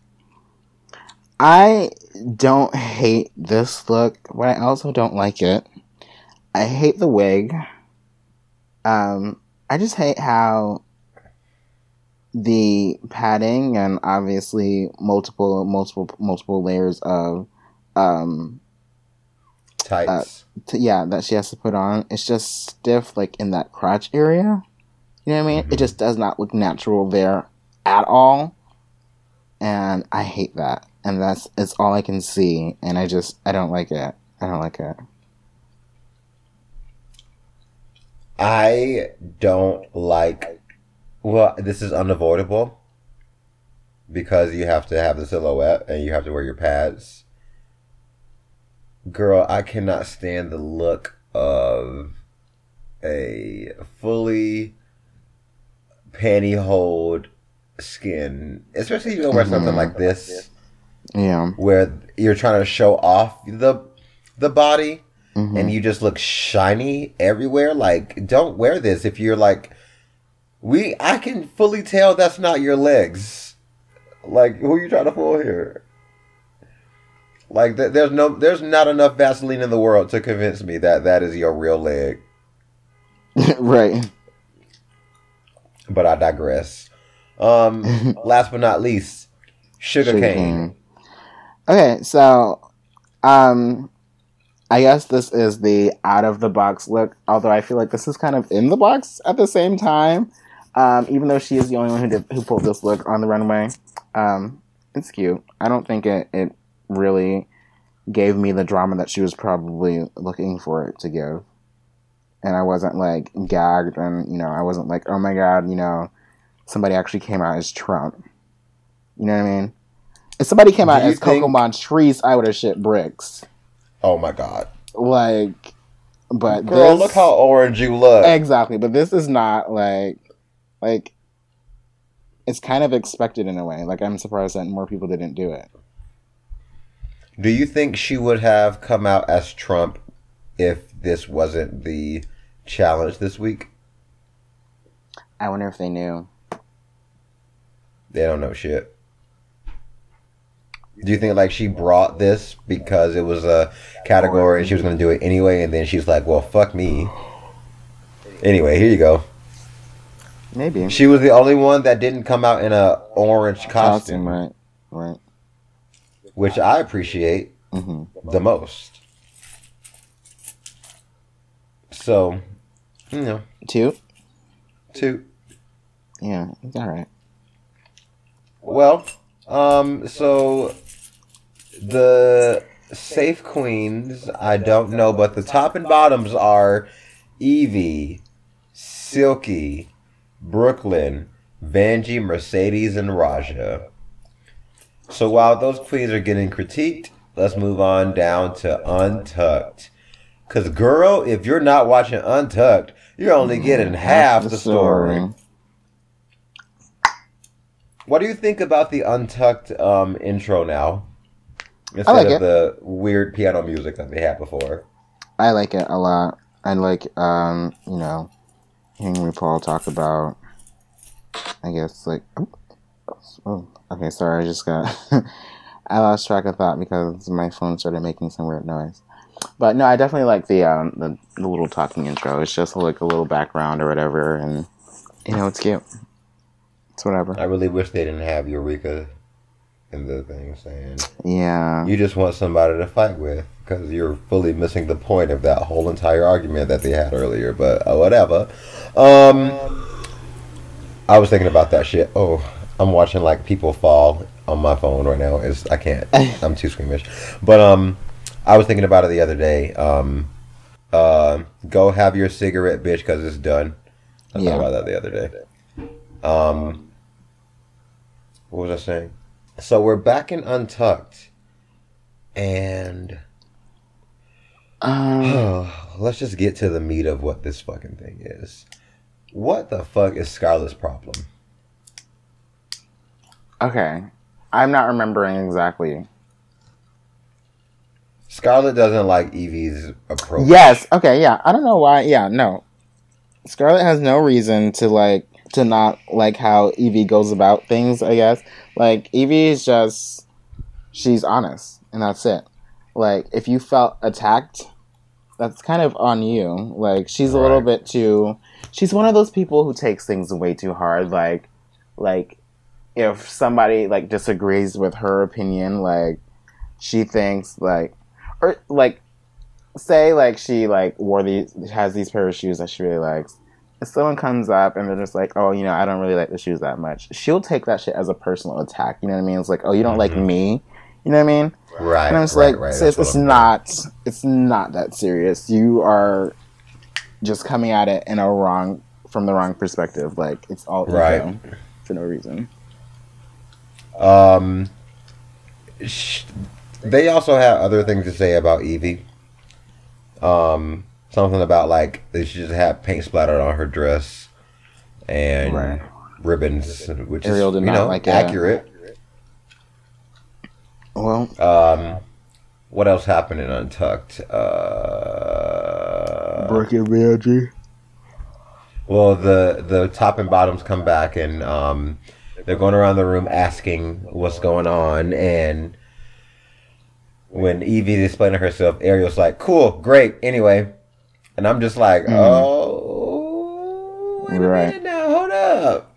I don't hate this look, but I also don't like it. I hate the wig. Um, I just hate how the padding and obviously multiple, multiple, multiple layers of, um, Tights. T- yeah, that she has to put on. It's just stiff, like in that crotch area. You know what I mean? It mm-hmm. just does not look natural there at all, and I hate that. And that's it's all I can see, and I just I don't like it. I don't like it. I don't like. Well, this is unavoidable because you have to have the silhouette and you have to wear your pads. Girl, I cannot stand the look of a fully pantyhose skin, especially if you wear something Mhm. like this Yeah. where you're trying to show off the the body Mhm. and you just look shiny everywhere. Like, don't wear this if you're like, we. I can fully tell that's not your legs. Like, who are you trying to fool here? Like, th- there's no, there's not enough Vaseline in the world to convince me that that is your real leg. right. But I digress. Um, last but not least, Shuga, Shuga Cain. cane. Okay, so um I guess this is the out of the box look, although I feel like this is kind of in the box at the same time. Um, even though she is the only one who did who pulled this look on the runway. Um, it's cute. I don't think it, it really gave me the drama that she was probably looking for it to give. And I wasn't like gagged and you know, I wasn't like, oh my god, you know, somebody actually came out as Trump. You know what I mean? If somebody came Do out as Coco think- Montrese, I would have shit bricks. Oh my god, Like, but girl, this, look how orange you look. exactly. But this is not like, like, it's kind of expected in a way. Like, I'm surprised that more people didn't do it. Do you think she would have come out as Trump if this wasn't the challenge this week? I wonder if they knew. They don't know shit. Do you think like she brought this because it was a category and she was going to do it anyway, and then she's like, "Well, fuck me." Anyway, here you go. Maybe She was the only one that didn't come out in a orange costume, right? Right. Which I appreciate hmm the most. So, you know, Two. two. Yeah, it's all right. Well, um, so the safe queens, I don't know, but the top and bottoms are Yvie, Silky, Brooke Lynn, Vanjie, Mercedes, and Ra'Jah. So while those queens are getting critiqued, let's move on down to Untucked. Cause girl, if you're not watching Untucked, you're only getting half the story. What do you think about the untucked um, intro now? Instead like of it. the weird piano music that they had before. I like it a lot. I like, um, you know, hearing RuPaul talk about, I guess, like, oh, okay, sorry, I just got, I lost track of thought because my phone started making some weird noise. But no, I definitely like the, um, the, the little talking intro. It's just like a little background or whatever, and, you know, it's cute. It's whatever. I really wish they didn't have Eureka in the thing saying Yeah. you just want somebody to fight with because you're fully missing the point of that whole entire argument that they had earlier. But uh, whatever. Um, I was thinking about that shit. Oh, I'm watching like people fall on my phone right now. Is I can't. I'm too squeamish. But um, I was thinking about it the other day. Um, uh, go have your cigarette, bitch, because it's done. I Yeah. thought about that the other day. Um, what was I saying? So we're back in Untucked, and Um, let's just get to the meat of what this fucking thing is. What the fuck is Scarlet's problem? Okay. I'm not remembering exactly. Scarlet doesn't like Yvie's approach. Yes. Okay. Yeah. I don't know why. Yeah. No. Scarlet has no reason to like to not like how Yvie goes about things. I guess like Yvie is just she's honest, and that's it. Like if you felt attacked, that's kind of on you. Like she's a little bit too. She's one of those people who takes things way too hard. Like like if somebody like disagrees with her opinion, like she thinks like or like say like she like wore these has these pair of shoes that she really likes. If someone comes up and they're just like, oh, you know, I don't really like the shoes that much, she'll take that shit as a personal attack. You know what I mean? It's like, oh, you don't like Mhm. me. You know what I mean? Right. and I'm just right, like, right. sis, it's I'm not, it's not that serious. You are just coming at it in a wrong, from the wrong perspective. Like it's all Right. for no reason. Um, sh- they also have other things to say about Yvie. Um, something about like they should just have paint splattered on her dress and Right. ribbons, which Ariel is you know like that. accurate. Well, Um, what else happened in Untucked? Uh, and Reggie. Well, the the top and bottoms come back and um, they're going around the room asking what's going on. And when Yvie is explaining herself, Ariel's like, "Cool, great." Anyway, and I'm just like, Mhm. "Oh, wait a Right. minute now, hold up."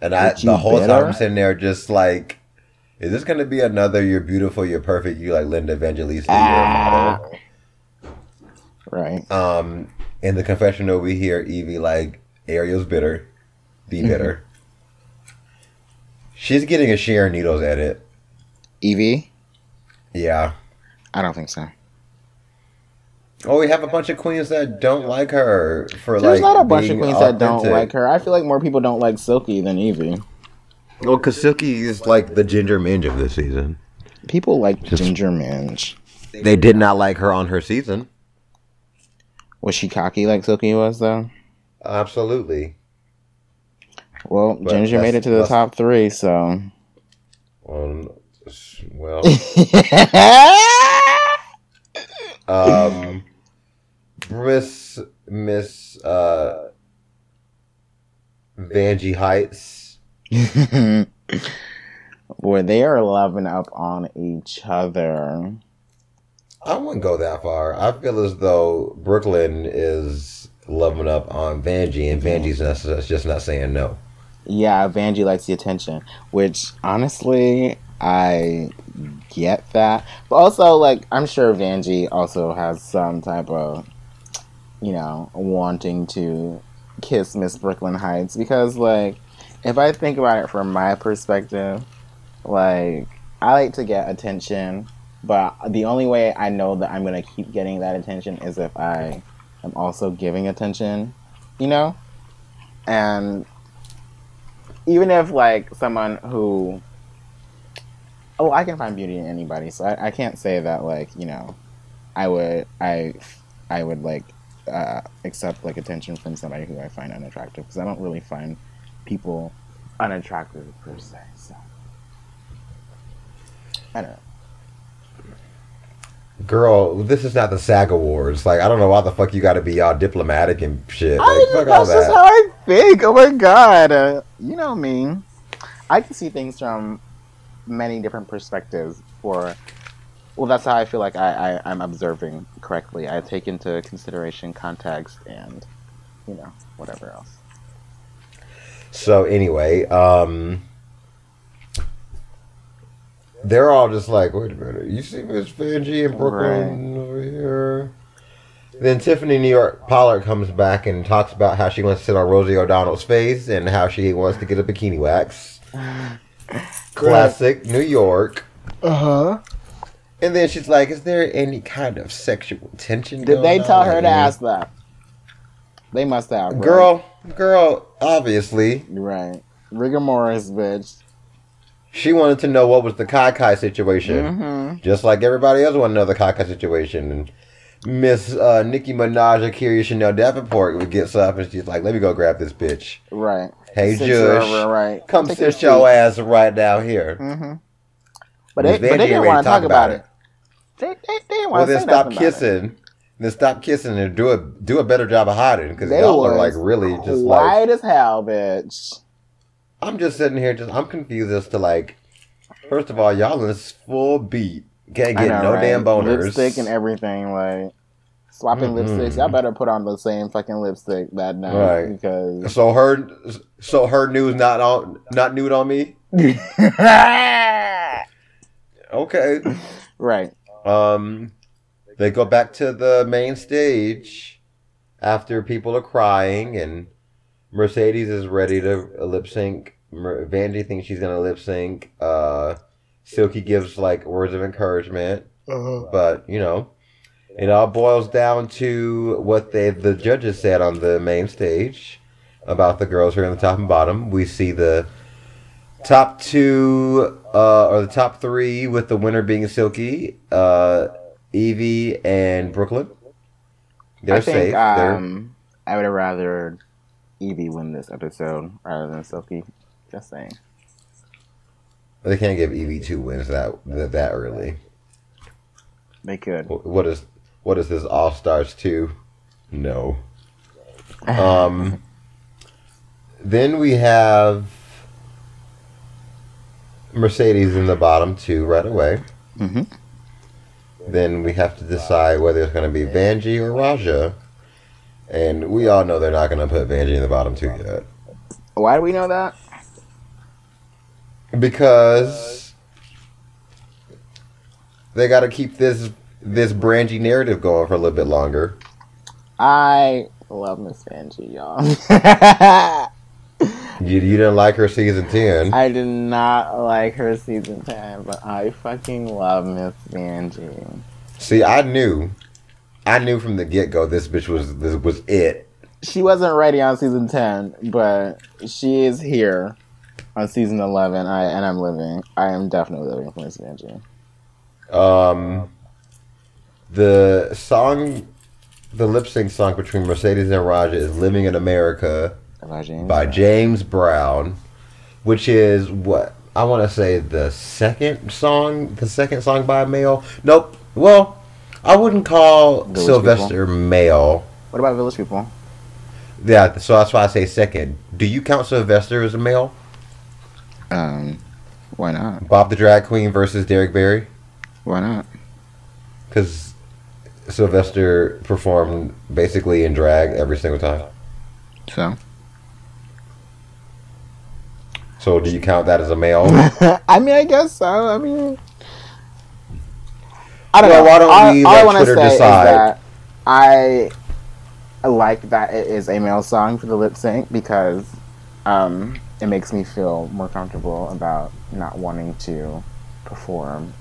And I, the whole time I'm sitting there, just like, is this going to be another "You're beautiful, you're perfect," you like Linda Evangelista, you're a Ah. model? Right. Um, in the confessional, we hear Yvie like, Ariel's bitter. Be Mm-hmm. bitter. She's getting a Sharon Needles edit. Yvie? Yeah. I don't think so. Oh, we have a bunch of queens that don't like her for There's like. not a bunch of queens that don't like her. I feel like more people don't like Silky than Yvie. Well, because Silky is like the Ginger Minj of this season. People like Just- Ginger Minj. They did not like her on her season. Was she cocky like Silky was though? Absolutely. Well, But Ginger made it to the top three, so. Um, well, um, Miss Miss uh, Vanjie Hytes. Boy, they are loving up on each other. I wouldn't go that far. I feel as though Brooke Lynn is loving up on Vanjie, and Vanjie's not, just not saying no. Yeah, Vanjie likes the attention, which honestly, I get that. But also, like, I'm sure Vanjie also has some type of, you know, wanting to kiss Miss Brooke Lynn Hytes because, like, if I think about it from my perspective, like, I like to get attention, but the only way I know that I'm gonna keep getting that attention is if I am also giving attention, you know? And even if like someone who oh i can find beauty in anybody so i, I can't say that like you know i would i i would like uh, accept like attention from somebody who i find unattractive because i don't really find people unattractive per se so. I don't know Girl, this is not the SAG Awards. Like, I don't know why the fuck you got to be all diplomatic and shit. Like, I, fuck all that's just that. how I think. Oh my god, uh, you know me. I can see things from many different perspectives. For well, that's how I feel like I, I I'm observing correctly. I take into consideration context and you know whatever else. So anyway, um, they're all just like, wait a minute, you see Miss Vanjie in Brooke Lynn over here? Then Tiffany New York Pollard comes back and talks about how she wants to sit on Rosie O'Donnell's face and how she wants to get a bikini wax. Classic New York. Uh huh. And then she's like, "Is there any kind of sexual tension?" Did they tell on? her to ask that? They must have. right? Girl, girl, obviously, Right. Rigor Morris, bitch. She wanted to know what was the Kai Kai situation. Mm-hmm. Just like everybody else wanted to know the Kai Kai situation. And Miss uh, Nicki Minaj, A'keria Chanel Davenport gets up and she's like, let me go grab this bitch. Right. Hey, Sit her right. come sit your ass right down here. Mm-hmm. But they, but they didn't want to talk talked about it. They, they, they didn't Well, want to then say stop about it. kissing. then stop kissing and do a do a better job of hiding because y'all are like really just like. white as hell, bitch. I'm just sitting here, just I'm confused as to like. First of all, y'all in this full beat can't get know, no right? damn boners. Lipstick and everything, like swapping Mm-mm. lipsticks. Y'all better put on the same fucking lipstick that night Right. because So her, so her news not on, not nude on me. Okay. right. Um, they go back to the main stage after people are crying, and Mercedes is ready to lip sync. Mer- Vanjie thinks she's gonna lip sync. Uh, Silky gives like words of encouragement, but you know, it all boils down to what they the judges said on the main stage about the girls who are in the top and bottom. We see the top two uh, or the top three with the winner being Silky, uh, Yvie, and Brooke Lynn. They're I think safe. They're- um, I would have rather Yvie win this episode rather than Silky. Just saying. they can't give Yvie two wins that that, that early. They could. What is what is this All Stars two? No. Um. then we have Mercedes in the bottom two right away. Mm-hmm. Then we have to decide whether it's going to be Vanjie or Ra'Jah. And we all know they're not going to put Vanjie in the bottom two yet. Why do we know that? Because they got to keep this this Brangie narrative going for a little bit longer. I love Miss Vanjie, y'all. You, you didn't like her season 10. I did not like her season 10, but I fucking love Miss Vanjie. See, I knew. I knew from the get go this bitch was this was it. She wasn't ready on season 10, but she is here on season 11, I, and I'm living. I am definitely living for Miss Vanjie. Um, the song, the lip sync song between Mercedes and Ra'Jah is "Living in America" by James Brown, which is what I want to say the second song, the second song by a male. Nope. Well, I wouldn't call Village Sylvester male. What about Village People? Yeah, so that's why I say second. Do you count Sylvester as a male? Um, why not? Bob the Drag Queen versus Derrick Barry? Why not? Because Sylvester performed basically in drag every single time. So? So do you count that as a male? I mean, I guess so. I mean, I don't Well, know. why don't all, we all let I want to say decide? is that I like that it is a male song for the lip sync because um, it makes me feel more comfortable about not wanting to perform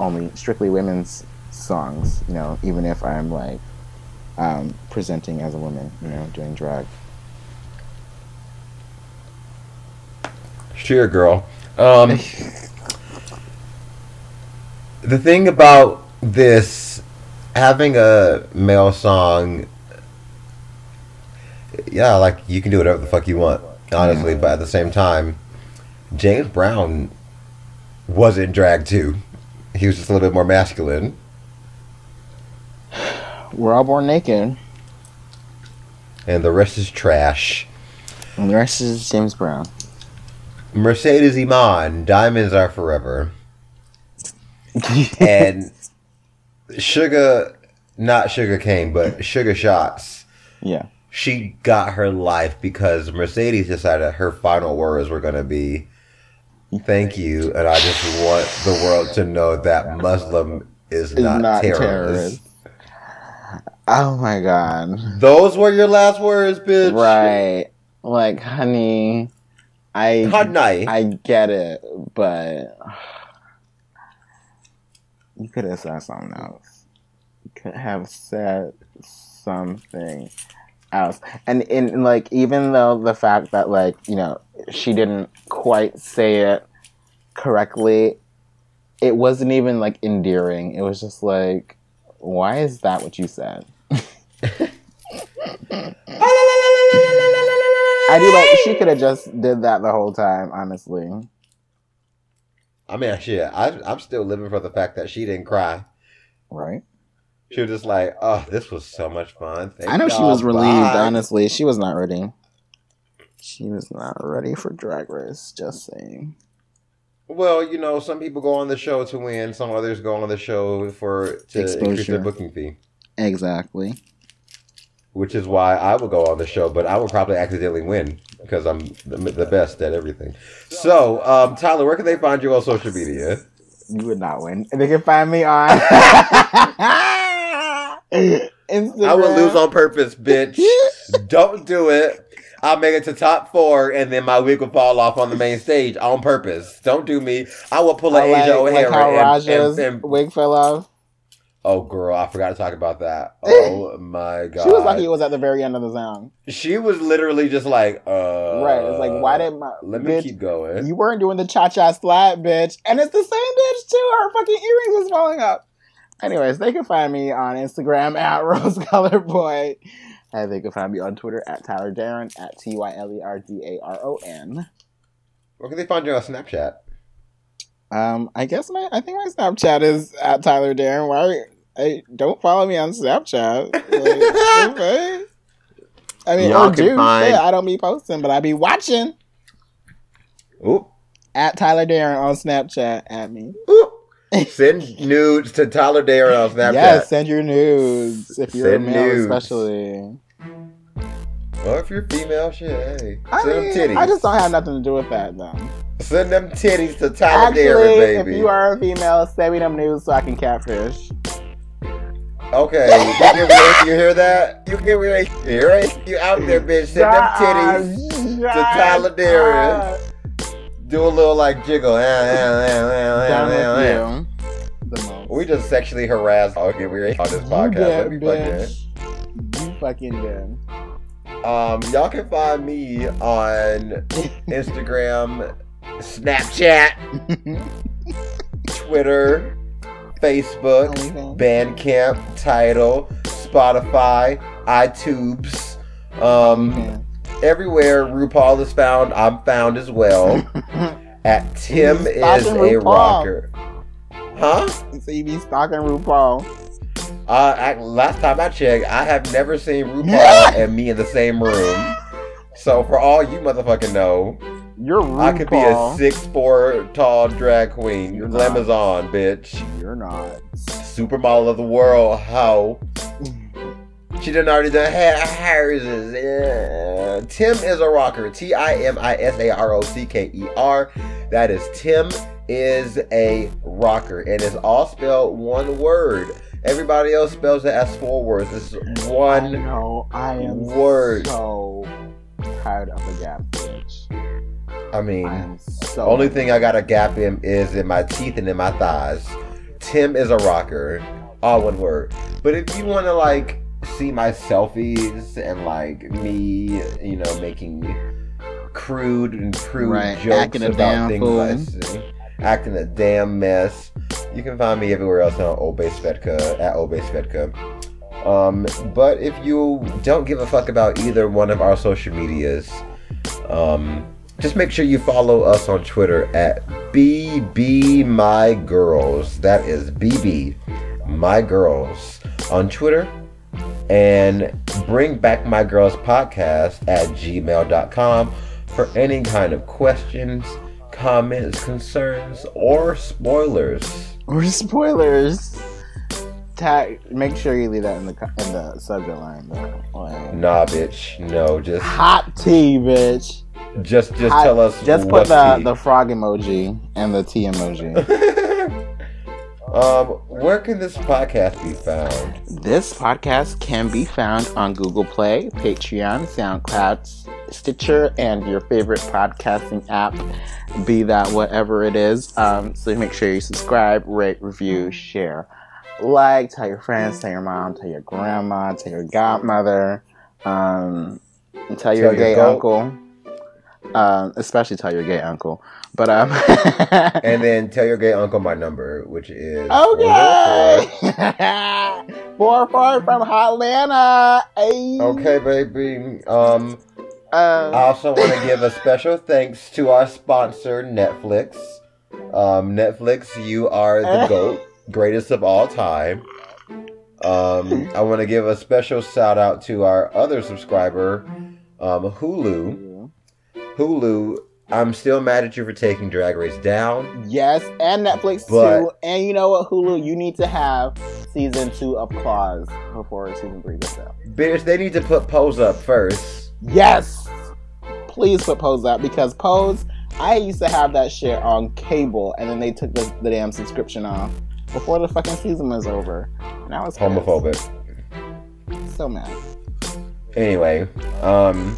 only strictly women's songs. You know, even if I'm like um, presenting as a woman, you know, doing drag. Sure, girl. Um, the thing about this having a male song, yeah, like you can do whatever the fuck you want, honestly. But at the same time, James Brown wasn't drag too. He was just a little bit more masculine. We're all born naked, And the rest is trash. and the rest is James Brown. Mercedes Iman, Diamonds Are Forever. and Sugar, not Shuga Cain, but Sugar Shots. yeah. She got her life because Mercedes decided her final words were going to be, Thank you, and I just want the world to know that Muslim is Is not, not terrorist. terrorist. Oh my god. Those were your last words, bitch. Right. Like, honey, I Hot night. I get it, but you could have said something else. You could have said something else. And in like even though the fact that like, you know, she didn't quite say it correctly, it wasn't even like endearing. It was just like, why is that what you said? I do like she could have just did that the whole time, honestly. I mean, shit, I, I'm still living for the fact that she didn't cry. Right? She was just like, "Oh, this was so much fun." Thank I know she was relieved. Bye." Honestly, she was not ready. She was not ready for Drag Race. Just saying. Well, you know, some people go on the show to win. Some others go on the show for to increase their booking fee. Exactly. Which is why I would go on the show, but I would probably accidentally win because I'm the, the best at everything. So, um, Tyler, where can they find you on social media? You would not win. They can find me on Instagram. I would lose on purpose, bitch. Don't do it. I'll make it to top four, and then my wig will fall off on the main stage on purpose. Don't do me. I will pull an like, Asia like O'Hara how and, and- and- wig fell off. Oh, girl, I forgot to talk about that. Oh my god, She was lucky it was at the very end of the song. She was literally just like, uh, right. It's like, why did my Let me bitch, keep going. You weren't doing the cha cha slap, bitch. And it's the same bitch too. Her fucking earrings was falling up. Anyways, they can find me on Instagram at Rose Color Boy. And they can find me on Twitter at Tyler Daron at T Y L E R D A R O N. Where can they find you on Snapchat? Um, I guess my I think my Snapchat is at Tyler Daron. Why I don't follow me on Snapchat? Like, okay. I mean, Y'all or can do. find- Yeah, I don't be posting, but I be watching Oop, at Tyler Daron on Snapchat at me. oop. Send nudes to Tyler Daron on Snapchat. Yes, send your nudes if you're Send a male, nudes. especially. Or if you're female, shit, hey. I Send mean, them titties. I just don't have nothing to do with that, though. Send them titties to Tyler Actually, Daron, baby. if you are a female, send me them nudes so I can catfish. Okay, you hear, you hear that? You hear, you hear it? You out there, bitch. Send them titties. to Tyler Daron. Do a little like jiggle. Down with you. The most. We just sexually harassed. Okay, we're on this podcast. You Let me fucking. bitch. You fucking did. Um, y'all can find me on Instagram, Snapchat, Twitter, Facebook, Bandcamp, Tidal, Spotify, iTunes. Um, everywhere RuPaul is found, I'm found as well. At Tim is stalking a RuPaul. rocker. Huh? So you be stalking RuPaul. Uh, I, last time I checked, I have never seen RuPaul and me in the same room. So for all you motherfucking know, You're RuPaul. I could be a six four tall drag queen. You're not. Glamazon, bitch. You're not. Supermodel of the world, how? She done already done ha- houses. Yeah. Tim is a rocker. T I M I S A R O C K E R. That is Tim is a rocker. And it's all spelled one word. Everybody else spells it as four words. This is I one. know. I am word. so tired of the gap, bitch. I mean, I so. only thing I got a gap in is in my teeth and in my thighs. Tim is a rocker. All one word. But if you want to like see my selfies and like me, you know, making crude and crude Right, jokes acting about things fool. I see, acting a damn mess, you can find me everywhere else on Obey Svetka at Obey Svetka. Um, but if you don't give a fuck about either one of our social medias, um, just make sure you follow us on Twitter at BB My Girls. That is BB My Girls on Twitter. And bring back my girls podcast at gmail.com for any kind of questions, comments, concerns, or spoilers. Or spoilers. Tag. Make sure you leave that in the in the subject line though. Like, Nah, bitch. No, just Hot tea, bitch. Just just tell us. Just put the tea. the frog emoji and the tea emoji. um, where can this podcast be found? This podcast can be found on Google Play, Patreon, SoundCloud, Stitcher, and your favorite podcasting app, be that whatever it is. Um, so make sure you subscribe, rate, review, share, like, tell your friends, tell your mom, tell your grandma, tell your godmother, um, and tell your Tell your gay goat. uncle. Um, especially tell your gay uncle. But um And then tell your gay uncle my number, which is Okay. four four from Atlanta. Ay. Okay, baby. Um, I Uh, also want to give a special thanks to our sponsor, Netflix. Um, Netflix, you are the Eh. GOAT, greatest of all time. Um, I want to give a special shout out to our other subscriber, um, Hulu. Hulu, I'm still mad at you for taking Drag Race down. Yes, and Netflix But- too. And you know what, Hulu, you need to have season two of Claws before season three gets out. Bitch, they need to put Pose up first. Yes, please put Pose up because Pose. I used to have that shit on cable, and then they took the, the damn subscription off before the fucking season was over. And I was pissed. Homophobic. So mad. Anyway, um,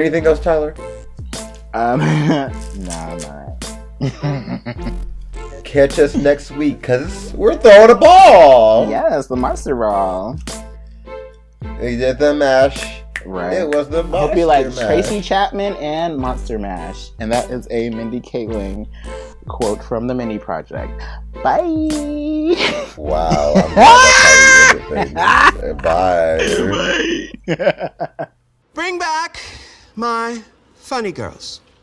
anything else, Tyler? Um, nah, I'm alright. Catch us next week because we're throwing a ball. yes, the Monster ball. We did the mash. Right. It was the I monster hope you like mash. Tracy Chapman and Monster Mash. And that is a Mindy Kaling quote from the Mindy Project. Bye. Wow. I'm glad that's how you ended things. Bye. Bring back my funny girls.